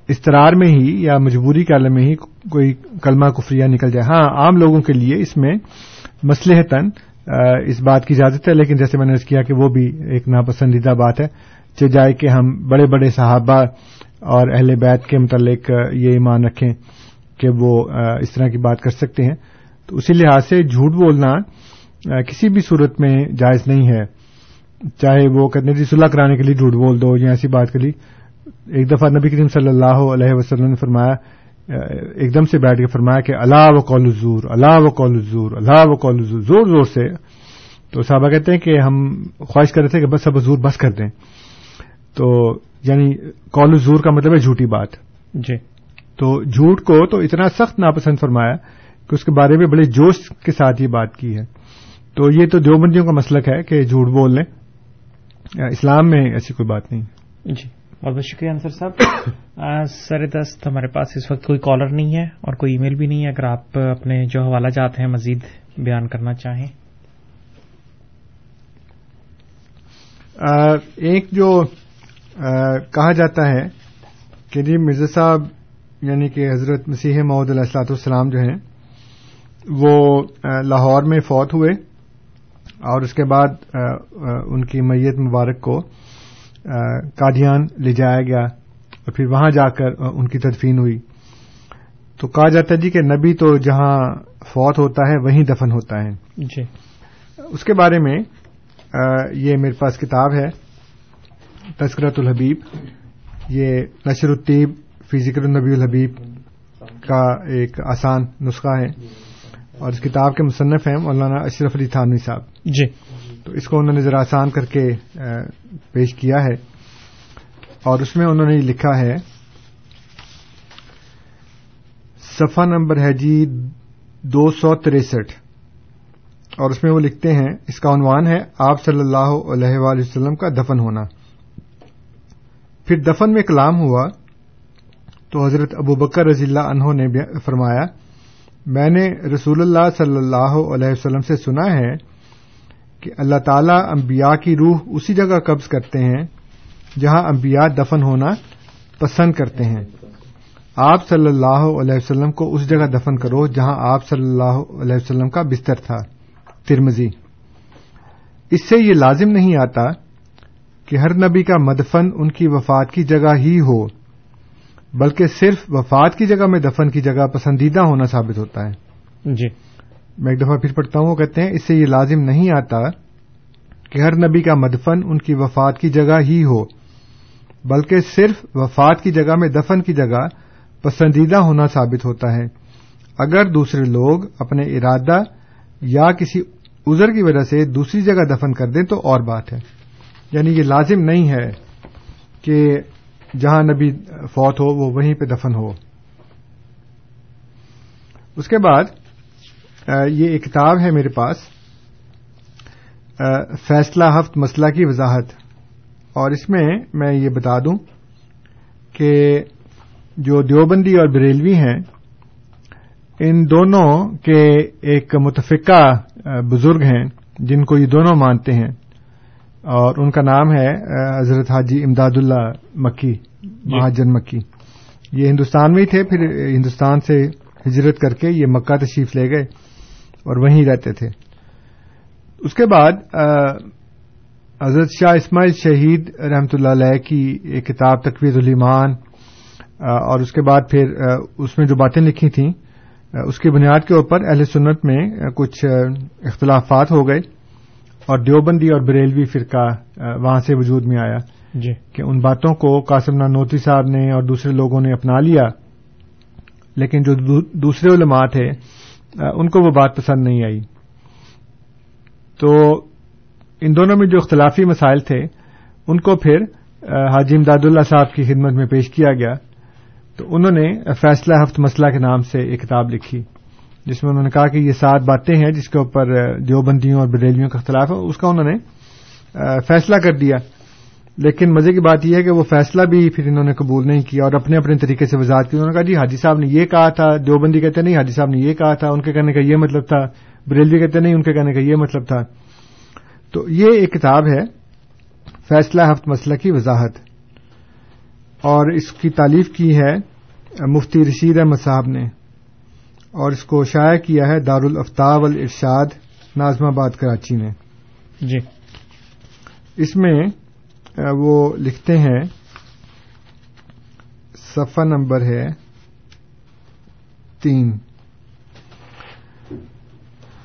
استرار میں ہی یا مجبوری کے عالم میں ہی کوئی کلمہ کفریہ نکل جائے۔ ہاں عام لوگوں کے لیے اس میں مسلحتن اس بات کی اجازت ہے، لیکن جیسے میں نے کیا کہ وہ بھی ایک ناپسندیدہ بات ہے چہ جائے کہ ہم بڑے بڑے صحابہ اور اہل بیت کے متعلق یہ ایمان رکھیں۔ کہ وہ اس طرح کی بات کر سکتے ہیں۔ تو اسی لحاظ سے جھوٹ بولنا کسی بھی صورت میں جائز نہیں ہے۔ چاہے وہ کرنے کی جی صلاح کرانے کے لیے جھوٹ بول دو یا ایسی بات کے لیے ایک دفعہ نبی کریم صلی اللہ علیہ وسلم نے فرمایا ایک دم سے بیٹھ کے فرمایا کہ اللہ و قول الزور، اللہ و قول الزور، اللہ و قول الزور۔ زور زور سے۔ تو صحابہ کہتے ہیں کہ ہم خواہش کر رہے تھے کہ بس اب حضور بس کر دیں۔ تو یعنی قول الزور کا مطلب ہے جھوٹی بات۔ جی۔ تو جھوٹ کو تو اتنا سخت ناپسند فرمایا کہ اس کے بارے میں بڑے جوش کے ساتھ یہ بات کی ہے۔ تو یہ تو دیوبندیوں کا مسلک ہے کہ جھوٹ بول لیں۔ اسلام میں ایسی کوئی بات نہیں۔ جی بہت بہت شکریہ انصر صاحب۔ سر دست ہمارے پاس اس وقت کوئی کالر نہیں ہے اور کوئی ای میل بھی نہیں ہے۔ اگر آپ اپنے جو حوالہ جات ہیں مزید بیان کرنا چاہیں۔ ایک جو کہا جاتا ہے کہ جی مرزا صاحب یعنی کہ حضرت مسیح محدود علیہ السلاط والسلام جو ہیں وہ لاہور میں فوت ہوئے اور اس کے بعد ان کی میت مبارک کو قادیان لے جایا گیا اور پھر وہاں جا کر ان کی تدفین ہوئی۔ تو کہا جاتا ہے جی کہ نبی تو جہاں فوت ہوتا ہے وہیں دفن ہوتا ہے۔ جی۔ اس کے بارے میں یہ میرے پاس کتاب ہے تذکرت الحبیب یہ نشر الطیب فی ذکر النبی الحبیب کا ایک آسان نسخہ ہے اور اس کتاب کے مصنف ہیں مولانا اشرف علی تھانوی صاحب۔ جی۔ تو اس کو انہوں نے ذرا آسان کر کے پیش کیا ہے۔ اور اس میں انہوں نے لکھا ہے صفحہ نمبر ہے جی دو سو تریسٹھ۔ اور اس میں وہ لکھتے ہیں اس کا عنوان ہے آپ صلی اللہ علیہ وآلہ وسلم کا دفن ہونا۔ پھر دفن میں کلام ہوا تو حضرت ابو بکر رضی اللہ عنہ نے فرمایا، میں نے رسول اللہ صلی اللہ علیہ وسلم سے سنا ہے کہ اللہ تعالی انبیاء کی روح اسی جگہ قبض کرتے ہیں جہاں انبیاء دفن ہونا پسند کرتے ہیں۔ آپ صلی اللہ علیہ وسلم کو اس جگہ دفن کرو جہاں آپ صلی اللہ علیہ وسلم کا بستر تھا۔ ترمزی اس سے یہ لازم نہیں آتا کہ ہر نبی کا مدفن ان کی وفات کی جگہ ہی ہو۔ بلکہ صرف وفات کی جگہ میں دفن کی جگہ پسندیدہ ہونا ثابت ہوتا ہے۔ جی۔ میں ایک دفعہ پھر پڑھتا ہوں وہ کہتے ہیں اس سے یہ لازم نہیں آتا کہ ہر نبی کا مدفن ان کی وفات کی جگہ ہی ہو بلکہ صرف وفات کی جگہ میں دفن کی جگہ پسندیدہ ہونا ثابت ہوتا ہے۔ اگر دوسرے لوگ اپنے ارادہ یا کسی عذر کی وجہ سے دوسری جگہ دفن کر دیں تو اور بات ہے۔ یعنی یہ لازم نہیں ہے کہ جہاں نبی فوت ہو، وہ وہیں پہ دفن ہو۔ اس کے بعد یہ ایک کتاب ہے میرے پاس۔ فیصلہ ہفت مسئلہ کی وضاحت۔ اور اس میں میں یہ بتا دوں کہ جو دیوبندی اور بریلوی ہیں، ان دونوں کے ایک متفقہ بزرگ ہیں، جن کو یہ دونوں مانتے ہیں۔ اور ان کا نام ہے حضرت حاجی امداد اللہ مکی مہاجن مکی۔ یہ ہندوستان میں ہی تھے پھر ہندوستان سے ہجرت کر کے یہ مکہ تشریف لے گئے اور وہیں رہتے تھے۔ اس کے بعد حضرت شاہ اسماعیل شہید رحمت اللہ علیہ کی ایک کتاب تقویز الایمان اور اس کے بعد پھر اس میں جو باتیں لکھی تھیں اس کی بنیاد کے اوپر اہل سنت میں کچھ اختلافات ہو گئے۔ اور دیوبندی اور بریلوی فرقہ وہاں سے وجود میں آیا جی۔ کہ ان باتوں کو قاسم نانوتی صاحب نے اور دوسرے لوگوں نے اپنا لیا لیکن جو دوسرے علماء تھے ان کو وہ بات پسند نہیں آئی۔ تو ان دونوں میں جو اختلافی مسائل تھے ان کو پھر حاجی امداد اللہ صاحب کی خدمت میں پیش کیا گیا۔ تو انہوں نے فیصلہ ہفت مسئلہ کے نام سے ایک کتاب لکھی۔ جس میں انہوں نے کہا کہ یہ سات باتیں ہیں جس کے اوپر دیوبندیوں اور بریلیوں کا اختلاف ہے، اس کا انہوں نے فیصلہ کر دیا۔ لیکن مزے کی بات یہ ہے کہ وہ فیصلہ بھی پھر انہوں نے قبول نہیں کیا اور اپنے اپنے طریقے سے وضاحت کی۔ انہوں نے کہا جی حاجی صاحب نے یہ کہا تھا، دیوبندی کہتے نہیں، حاجی صاحب نے یہ کہا تھا، ان کے کہنے کا یہ مطلب تھا بریلوی کہتے نہیں، ان کے کہنے کا یہ مطلب تھا۔ تو یہ ایک کتاب ہے، فیصلہ ہفت مسئلہ کی وضاحت۔ اور اس کی تعلیف کی ہے مفتی رشید احمد صاحب نے۔ اور اس کو شائع کیا ہے دارالفتاب الارشاد نازم آباد کراچی نے جی۔ اس میں وہ لکھتے ہیں صفحہ نمبر ہے تین۔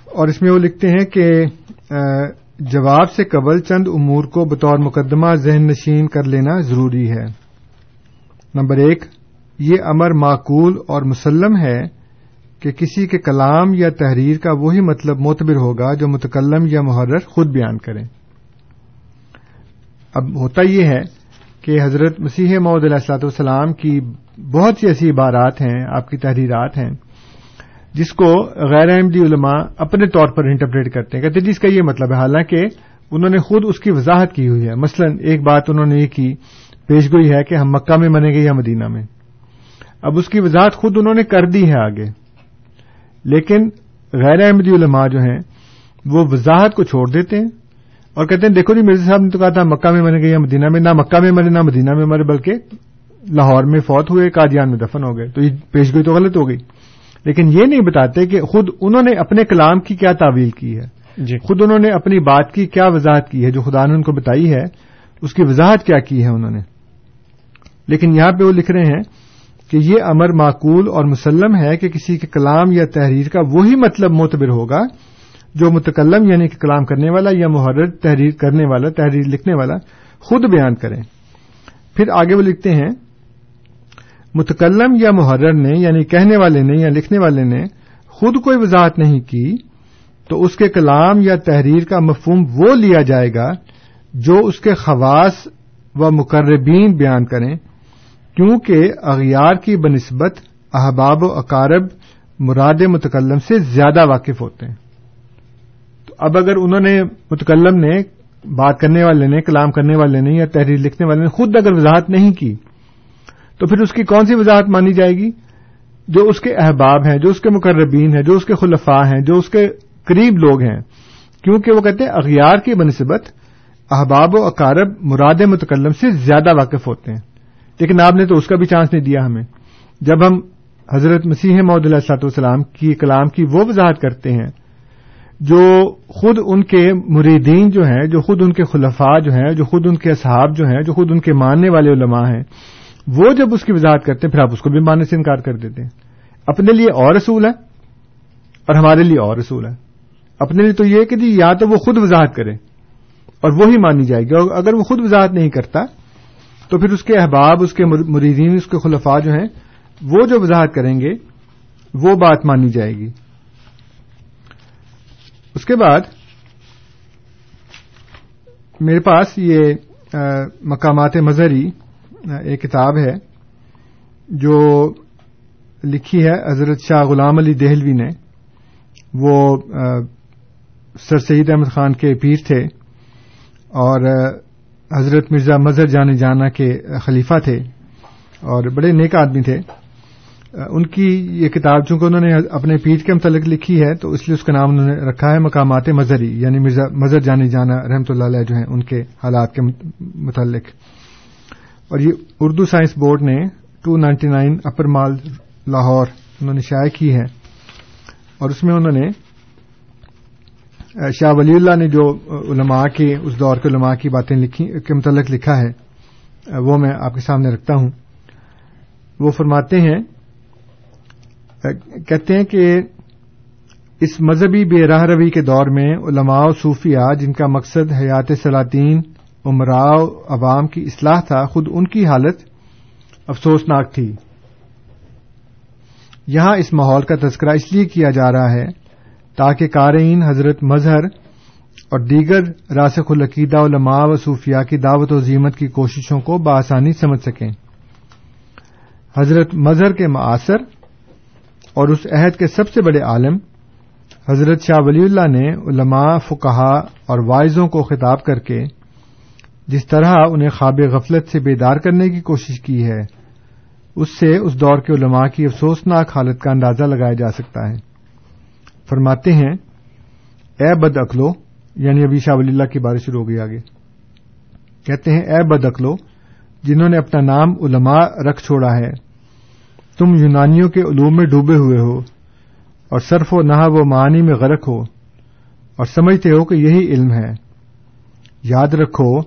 اور اس میں وہ لکھتے ہیں کہ جواب سے قبل چند امور کو بطور مقدمہ ذہن نشین کر لینا ضروری ہے۔ نمبر ایک یہ امر معقول اور مسلم ہے کہ کسی کے کلام یا تحریر کا وہی مطلب معتبر ہوگا جو متکلم یا محرر خود بیان کریں۔ اب ہوتا یہ ہے کہ حضرت مسیح محدود علیہ السلاۃ والسلام کی بہت سی ایسی عبارات ہیں، آپ کی تحریرات ہیں، جس کو غیر احمدی علماء اپنے طور پر انٹرپریٹ کرتے ہیں۔ کہتے ہیں جس کا یہ مطلب ہے، حالانکہ انہوں نے خود اس کی وضاحت کی ہوئی ہے۔ مثلا ایک بات انہوں نے یہ کی پیشگوئی ہے کہ ہم مکہ میں منیں گے یا مدینہ میں۔ اب اس کی وضاحت خود انہوں نے کر دی ہے آگے۔ لیکن غیر احمدی علماء جو ہیں وہ وضاحت کو چھوڑ دیتے ہیں اور کہتے ہیں دیکھو جی مرزا صاحب نے تو کہا تھا مکہ میں مریں گے یا مدینہ میں نہ مکہ میں مرے نہ مدینہ میں مرے بلکہ لاہور میں فوت ہوئے قادیان میں دفن ہو گئے۔ تو یہ پیشگوئی تو غلط ہو گئی۔ لیکن یہ نہیں بتاتے کہ خود انہوں نے اپنے کلام کی کیا تعویل کی ہے۔ جی۔ خود انہوں نے اپنی بات کی کیا وضاحت کی ہے جو خدا نے ان کو بتائی ہے اس کی وضاحت کیا کی ہے انہوں نے۔ لیکن یہاں پہ وہ لکھ رہے ہیں کہ یہ امر معقول اور مسلم ہے کہ کسی کے کلام یا تحریر کا وہی مطلب معتبر ہوگا جو متکلم یعنی کہ کلام کرنے والا یا محرر تحریر کرنے والا، تحریر لکھنے والا خود بیان کریں۔ پھر آگے وہ لکھتے ہیں، متکلم یا محرر نے یعنی کہنے والے نے یا لکھنے والے نے خود کوئی وضاحت نہیں کی تو اس کے کلام یا تحریر کا مفہوم وہ لیا جائے گا جو اس کے خواص و مقربین بیان کریں۔ کیونکہ اغیار کی بنسبت احباب و اقارب مراد متکلم سے زیادہ واقف ہوتے ہیں۔ تو اب اگر انہوں نے متکلم نے بات کرنے والے نے، کلام کرنے والے نے یا تحریر لکھنے والے نے خود اگر وضاحت نہیں کی، تو پھر اس کی کون سی وضاحت مانی جائے گی؟ جو اس کے احباب ہیں، جو اس کے مقربین ہیں، جو اس کے خلفاء ہیں، جو اس کے قریب لوگ ہیں۔ کیونکہ وہ کہتے ہیں اغیار کی بنسبت احباب و اقارب مراد متکلم سے زیادہ واقف ہوتے ہیں۔ لیکن آپ نے تو اس کا بھی چانس نہیں دیا ہمیں۔ جب ہم حضرت مسیح محدود السلاط والسلام کی کلام کی وہ وضاحت کرتے ہیں، جو خود ان کے مریدین جو ہیں، جو خود ان کے خلفاء جو ہیں، جو خود ان کے اصحاب جو ہیں، جو خود ان کے ماننے والے علماء ہیں، وہ جب اس کی وضاحت کرتے ہیں، پھر آپ اس کو بھی ماننے سے انکار کر دیتے ہیں۔ اپنے لیے اور رسول ہے اور ہمارے لیے اور رسول ہے۔ اپنے لیے تو یہ کہ جی یا تو وہ خود وضاحت کرے اور وہی مانی جائے گی۔ اور اگر وہ خود وضاحت نہیں کرتا تو پھر اس کے احباب، اس کے مریدین، اس کے خلفاء جو ہیں، وہ جو وضاحت کریں گے، وہ بات مانی جائے گی۔ اس کے بعد میرے پاس یہ مقامات مظہری ایک کتاب ہے جو لکھی ہے حضرت شاہ غلام علی دہلوی نے۔ وہ سر سید احمد خان کے پیر تھے اور حضرت مرزا مظہر جانے جانا کے خلیفہ تھے اور بڑے نیک آدمی تھے۔ ان کی یہ کتاب چونکہ انہوں نے اپنے پیر کے متعلق لکھی ہے، تو اس لیے اس کا نام انہوں نے رکھا ہے مقامات مظہری یعنی مرزا مظہر جانے جانا رحمت اللہ علیہ جو ہیں ان کے حالات کے متعلق۔ اور یہ اردو سائنس بورڈ نے two ninety nine upper mall Lahore انہوں نے شائع کی ہے۔ اور اس میں انہوں نے شاہ ولی اللہ نے جو علماء کے اس دور کے علماء کی باتیں لکھی، کے متعلق لکھا ہے وہ میں آپ کے سامنے رکھتا ہوں۔ وہ فرماتے ہیں کہتے ہیں کہ اس مذہبی بے راہ روی کے دور میں علماء و صوفیہ جن کا مقصد حیات سلاطین، عمراء عوام کی اصلاح تھا، خود ان کی حالت افسوسناک تھی۔ یہاں اس ماحول کا تذکرہ اس لیے کیا جا رہا ہے تاکہ قارئین، حضرت مظہر اور دیگر راسخ العقیدہ علماء و صوفیاء کی دعوت و ذیمت کی کوششوں کو بآسانی سمجھ سکیں۔ حضرت مظہر کے معاصر اور اس عہد کے سب سے بڑے عالم، حضرت شاہ ولی اللہ نے علماء، فقہا اور وائزوں کو خطاب کر کے جس طرح انہیں خواب غفلت سے بیدار کرنے کی کوشش کی ہے، اس سے اس دور کے علماء کی افسوسناک حالت کا اندازہ لگایا جا سکتا ہے۔ فرماتے ہیں، اے بد اکلو یعنی ابھی شاہ ولی اللہ کی بارش شروع ہو گئی آگے۔ کہتے ہیں، اے بد اکلو جنہوں نے اپنا نام علماء رکھ چھوڑا ہے، تم یونانیوں کے علوم میں ڈوبے ہوئے ہو، اور صرف و نہ و معانی میں غرق ہو، اور سمجھتے ہو کہ یہی علم ہے۔ یاد رکھو،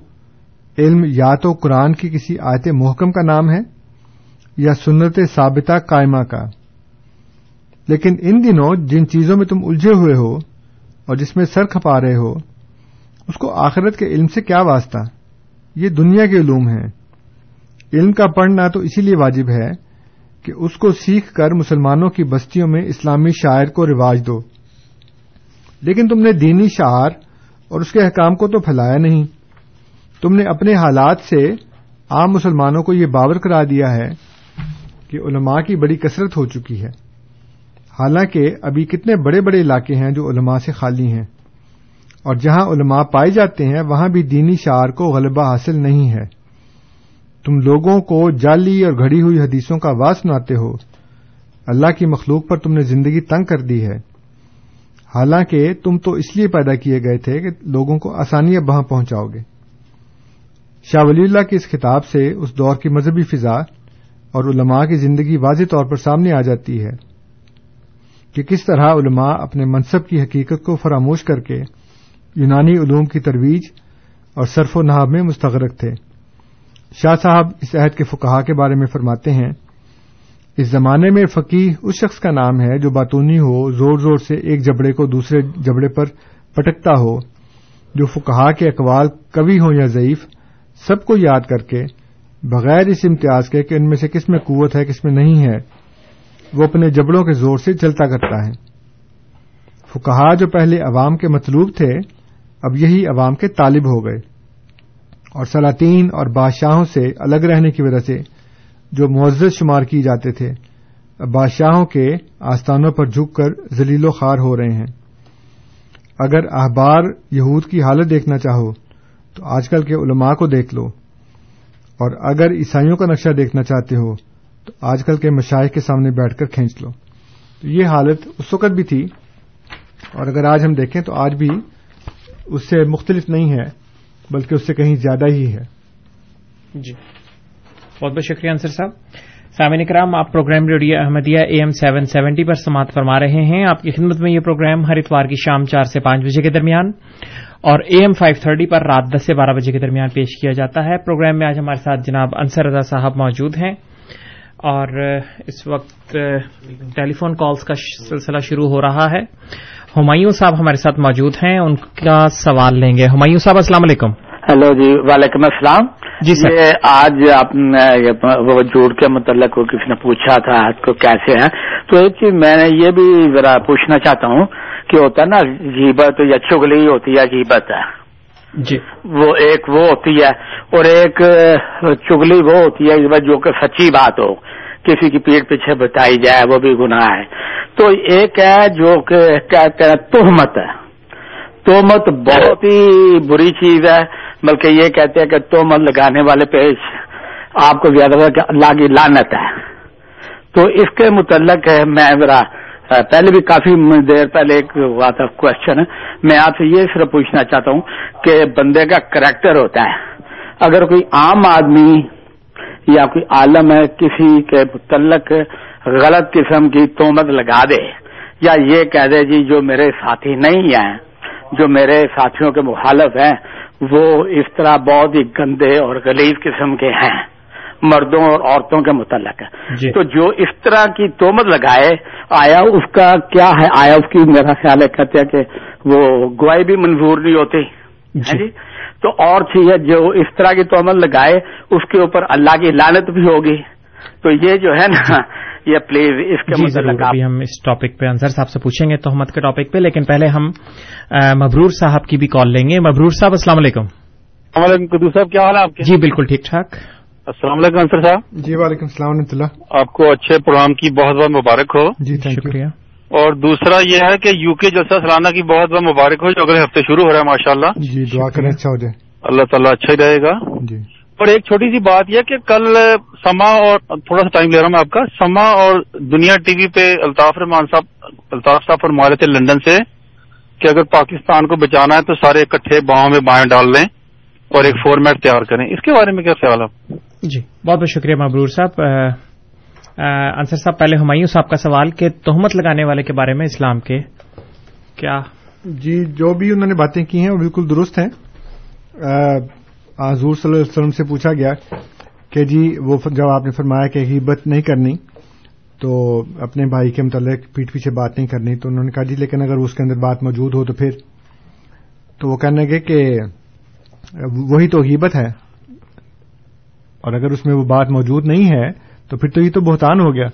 علم یا تو قرآن کی کسی آیت محکم کا نام ہے، یا سنت ثابتہ قائمہ کا۔ لیکن ان دنوں جن چیزوں میں تم الجھے ہوئے ہو اور جس میں سر کھپا رہے ہو، اس کو آخرت کے علم سے کیا واسطہ؟ یہ دنیا کے علوم ہیں۔ علم کا پڑھنا تو اسی لیے واجب ہے کہ اس کو سیکھ کر مسلمانوں کی بستیوں میں اسلامی شاعر کو رواج دو۔ لیکن تم نے دینی شعر اور اس کے احکام کو تو پھیلایا نہیں۔ تم نے اپنے حالات سے عام مسلمانوں کو یہ باور کرا دیا ہے کہ علماء کی بڑی کثرت ہو چکی ہے۔ حالانکہ ابھی کتنے بڑے بڑے علاقے ہیں جو علماء سے خالی ہیں۔ اور جہاں علماء پائے جاتے ہیں، وہاں بھی دینی شعر کو غلبہ حاصل نہیں ہے۔ تم لوگوں کو جعلی اور گھڑی ہوئی حدیثوں کا واس سناتے ہو۔ اللہ کی مخلوق پر تم نے زندگی تنگ کر دی ہے۔ حالانکہ تم تو اس لیے پیدا کیے گئے تھے کہ لوگوں کو آسانی وہاں پہنچاؤ گے۔ شاہ ولی اللہ کے اس خطاب سے اس دور کی مذہبی فضا اور علماء کی زندگی واضح طور پر سامنے آ جاتی ہے۔ کہ کس طرح علماء اپنے منصب کی حقیقت کو فراموش کر کے یونانی علوم کی ترویج اور صرف و نحاب میں مستغرق تھے۔ شاہ صاحب اس عہد کے فقہا کے بارے میں فرماتے ہیں، اس زمانے میں فقی اس شخص کا نام ہے جو باتونی ہو، زور زور سے ایک جبڑے کو دوسرے جبڑے پر پٹکتا ہو، جو فقہا کے اقوال کبھی ہوں یا ضعیف، سب کو یاد کر کے، بغیر اس امتیاز کے کہ ان میں سے کس میں قوت ہے، کس میں نہیں ہے۔ وہ اپنے جبڑوں کے زور سے چلتا کرتا ہے۔ فکہ جو پہلے عوام کے مطلوب تھے، اب یہی عوام کے طالب ہو گئے۔ اور سلاطین اور بادشاہوں سے الگ رہنے کی وجہ سے جو معزز شمار کی جاتے تھے، اب بادشاہوں کے آستانوں پر جھک کر ذلیل و خوار ہو رہے ہیں۔ اگر احبار یہود کی حالت دیکھنا چاہو، تو آج کل کے علماء کو دیکھ لو۔ اور اگر عیسائیوں کا نقشہ دیکھنا چاہتے ہو آج کل کے مشاہد کے سامنے بیٹھ کر کھینچ لو۔ تو یہ حالت اس وقت بھی تھی، اور اگر آج ہم دیکھیں تو آج بھی اس سے مختلف نہیں ہے، بلکہ اس سے کہیں زیادہ ہی ہے۔ جی۔ بہت بہت شکریہ انصر صاحب۔ سامعین کرام، آپ program radio Ahmadiyya A M seven seventy پر سماعت فرما رہے ہیں۔ آپ کی خدمت میں یہ پروگرام ہر اتوار کی شام چار سے پانچ بجے کے درمیان، اور اے ایم فائیو تھرٹی پر رات دس سے بارہ بجے کے درمیان پیش کیا جاتا ہے۔ پروگرام میں آج ہمارے ساتھ جناب انصر رضا صاحب موجود ہیں۔ اور اس وقت ٹیلی فون کالز کا سلسلہ شروع ہو رہا ہے۔ ہمایوں صاحب ہمارے ساتھ موجود ہیں ان کا سوال لیں گے۔ ہمایوں صاحب السلام علیکم۔ ہلو جی وعلیکم السلام۔ جی سر۔ آج آپ نے وہ جھوٹ کے متعلق کسی نے پوچھا تھا کو کیسے ہیں؟ تو ایک چیز میں نے یہ بھی ذرا پوچھنا چاہتا ہوں کہ ہوتا ہے نا جیبت یا چگلی ہوتی ہے جیبت ہے۔ جی۔ وہ ایک وہ ہوتی ہے اور ایک چگلی وہ ہوتی ہے جو کہ سچی بات ہو، کسی کی پیٹ پیچھے بتائی جائے، وہ بھی گناہ ہے۔ تو ایک ہے جو کہ کہتے ہیں تہمت ہے۔ تہمت بہت ہی بری چیز ہے، بلکہ یہ کہتے ہیں کہ تہمت لگانے والے پہ آپ کو زیادہ اللہ کی لانت ہے۔ تو اس کے متعلق ہے، میں ذرا پہلے بھی کافی دیر پہلے ایک ہوا تھا کوشچن میں آپ سے یہ صرف پوچھنا چاہتا ہوں کہ بندے کا کریکٹر ہوتا ہے۔ اگر کوئی عام آدمی یا کوئی عالم ہے، کسی کے متعلق غلط قسم کی تومت لگا دے یا یہ کہہ دے جی جو میرے ساتھی نہیں ہیں، جو میرے ساتھیوں کے مخالف ہیں، وہ اس طرح بہت ہی گندے اور غلیظ قسم کے ہیں۔ مردوں اور عورتوں کے متعلق جی۔ تو جو اس طرح کی تومت لگائے آیا اس کا کیا ہے؟ آیا اس کی میرا خیال ہے کہتے ہیں کہ وہ گواہی بھی منظور نہیں ہوتی۔ ہے جی؟ تو اور چیز ہے جو اس طرح کی تومت لگائے اس کے اوپر اللہ کی لانت بھی ہوگی۔ تو یہ جو ہے نا یہ پلیز اس کے جی متعلق ہم اس ٹاپک پہ انصر صاحب سے پوچھیں گے تہمت کے ٹاپک پہ لیکن پہلے ہم مبرور صاحب کی بھی کال لیں گے۔ مبرور صاحب السلام علیکم۔ السلام علیکم قدو صاحب کیا حال ہے آپ کے؟ جی بالکل ٹھیک ٹھاک۔ السلام علیکم انصر صاحب. جی وعلیکم السلام ورحمۃ اللہ۔ آپ کو اچھے پروگرام کی بہت بہت مبارک ہو۔ جی تھینک یو شکریہ۔ اور دوسرا یہ ہے کہ یو کے جلسہ سالانہ کی بہت بہت مبارک ہو جو اگلے ہفتے شروع ہو رہا ہے ماشاء اللہ جی دعا کریں اچھا ہو جائے۔ اللہ تعالیٰ اچھا ہی رہے گا۔ جی۔ اور ایک چھوٹی سی بات یہ کہ کل سما اور تھوڑا سا ٹائم لے رہا ہوں میں آپ کا۔ سما اور دنیا ٹی وی پہ الطاف رحمان صاحب الطاف صاحب فرما رہے تھے لندن سے کہ اگر پاکستان کو بچانا ہے تو سارے اکٹھے باؤں میں بائیں ڈال لیں اور ایک فارمیٹ تیار کریں۔ اس کے بارے میں کیا خیال ہے آپ؟ جی بہت بہت شکریہ مبرور صاحب۔ انصر صاحب، پہلے ہمایوں صاحب کا سوال کہ تہمت لگانے والے کے بارے میں اسلام کے کیا؟ جی جو بھی انہوں نے باتیں کی ہیں وہ بالکل درست ہیں۔ حضور صلی اللہ علیہ وسلم سے پوچھا گیا کہ جی وہ جب آپ نے فرمایا کہ غیبت نہیں کرنی، تو اپنے بھائی کے متعلق پیٹ پیچھے بات نہیں کرنی، تو انہوں نے کہا جی لیکن اگر اس کے اندر بات موجود ہو تو پھر۔ تو وہ کہنے لگے کہ وہی تو غیبت ہے۔ اور اگر اس میں وہ بات موجود نہیں ہے، تو پھر تو یہ تو بہتان ہو گیا۔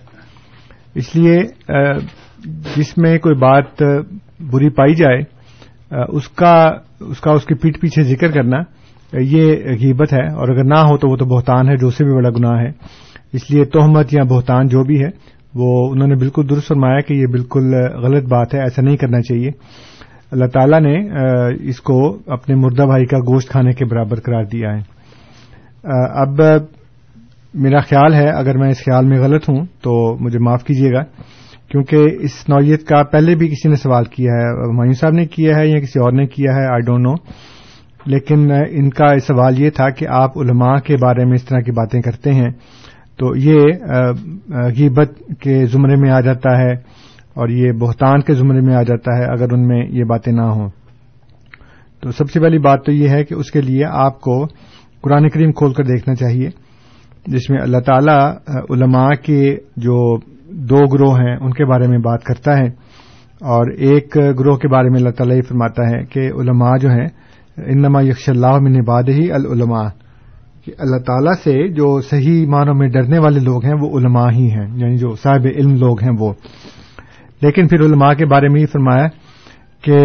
اس لیے جس میں کوئی بات بری پائی جائے اس کا اس کا اس کے پیٹ پیچھے ذکر کرنا یہ غیبت ہے۔ اور اگر نہ ہو تو وہ تو بہتان ہے، جو سے بھی بڑا گناہ ہے۔ اس لیے تہمت یا بہتان جو بھی ہے، وہ انہوں نے بالکل درست فرمایا کہ یہ بالکل غلط بات ہے، ایسا نہیں کرنا چاہیے۔ اللہ تعالیٰ نے اس کو اپنے مردہ بھائی کا گوشت کھانے کے برابر قرار دیا ہے۔ اب میرا خیال ہے، اگر میں اس خیال میں غلط ہوں تو مجھے معاف کیجیے گا، کیونکہ اس نوعیت کا پہلے بھی کسی نے سوال کیا ہے ہمایوں صاحب نے کیا ہے یا کسی اور نے کیا ہے آئی ڈونٹ نو لیکن ان کا سوال یہ تھا کہ آپ علماء کے بارے میں اس طرح کی باتیں کرتے ہیں تو یہ غیبت کے زمرے میں آ جاتا ہے اور یہ بہتان کے زمرے میں آ جاتا ہے اگر ان میں یہ باتیں نہ ہوں۔ تو سب سے پہلی بات تو یہ ہے کہ اس کے لیے آپ کو قرآن کریم کھول کر دیکھنا چاہیے، جس میں اللہ تعالی علماء کے جو دو گروہ ہیں، ان کے بارے میں بات کرتا ہے۔ اور ایک گروہ کے بارے میں اللہ تعالیٰ یہ فرماتا ہے کہ علماء جو ہیں، انما یکش اللہ من باد ہی العلماء۔ کہ اللہ تعالیٰ سے جو صحیح معنوں میں ڈرنے والے لوگ ہیں، وہ علماء ہی ہیں یعنی جو صاحب علم لوگ ہیں وہ۔ لیکن پھر علماء کے بارے میں یہ فرمایا کہ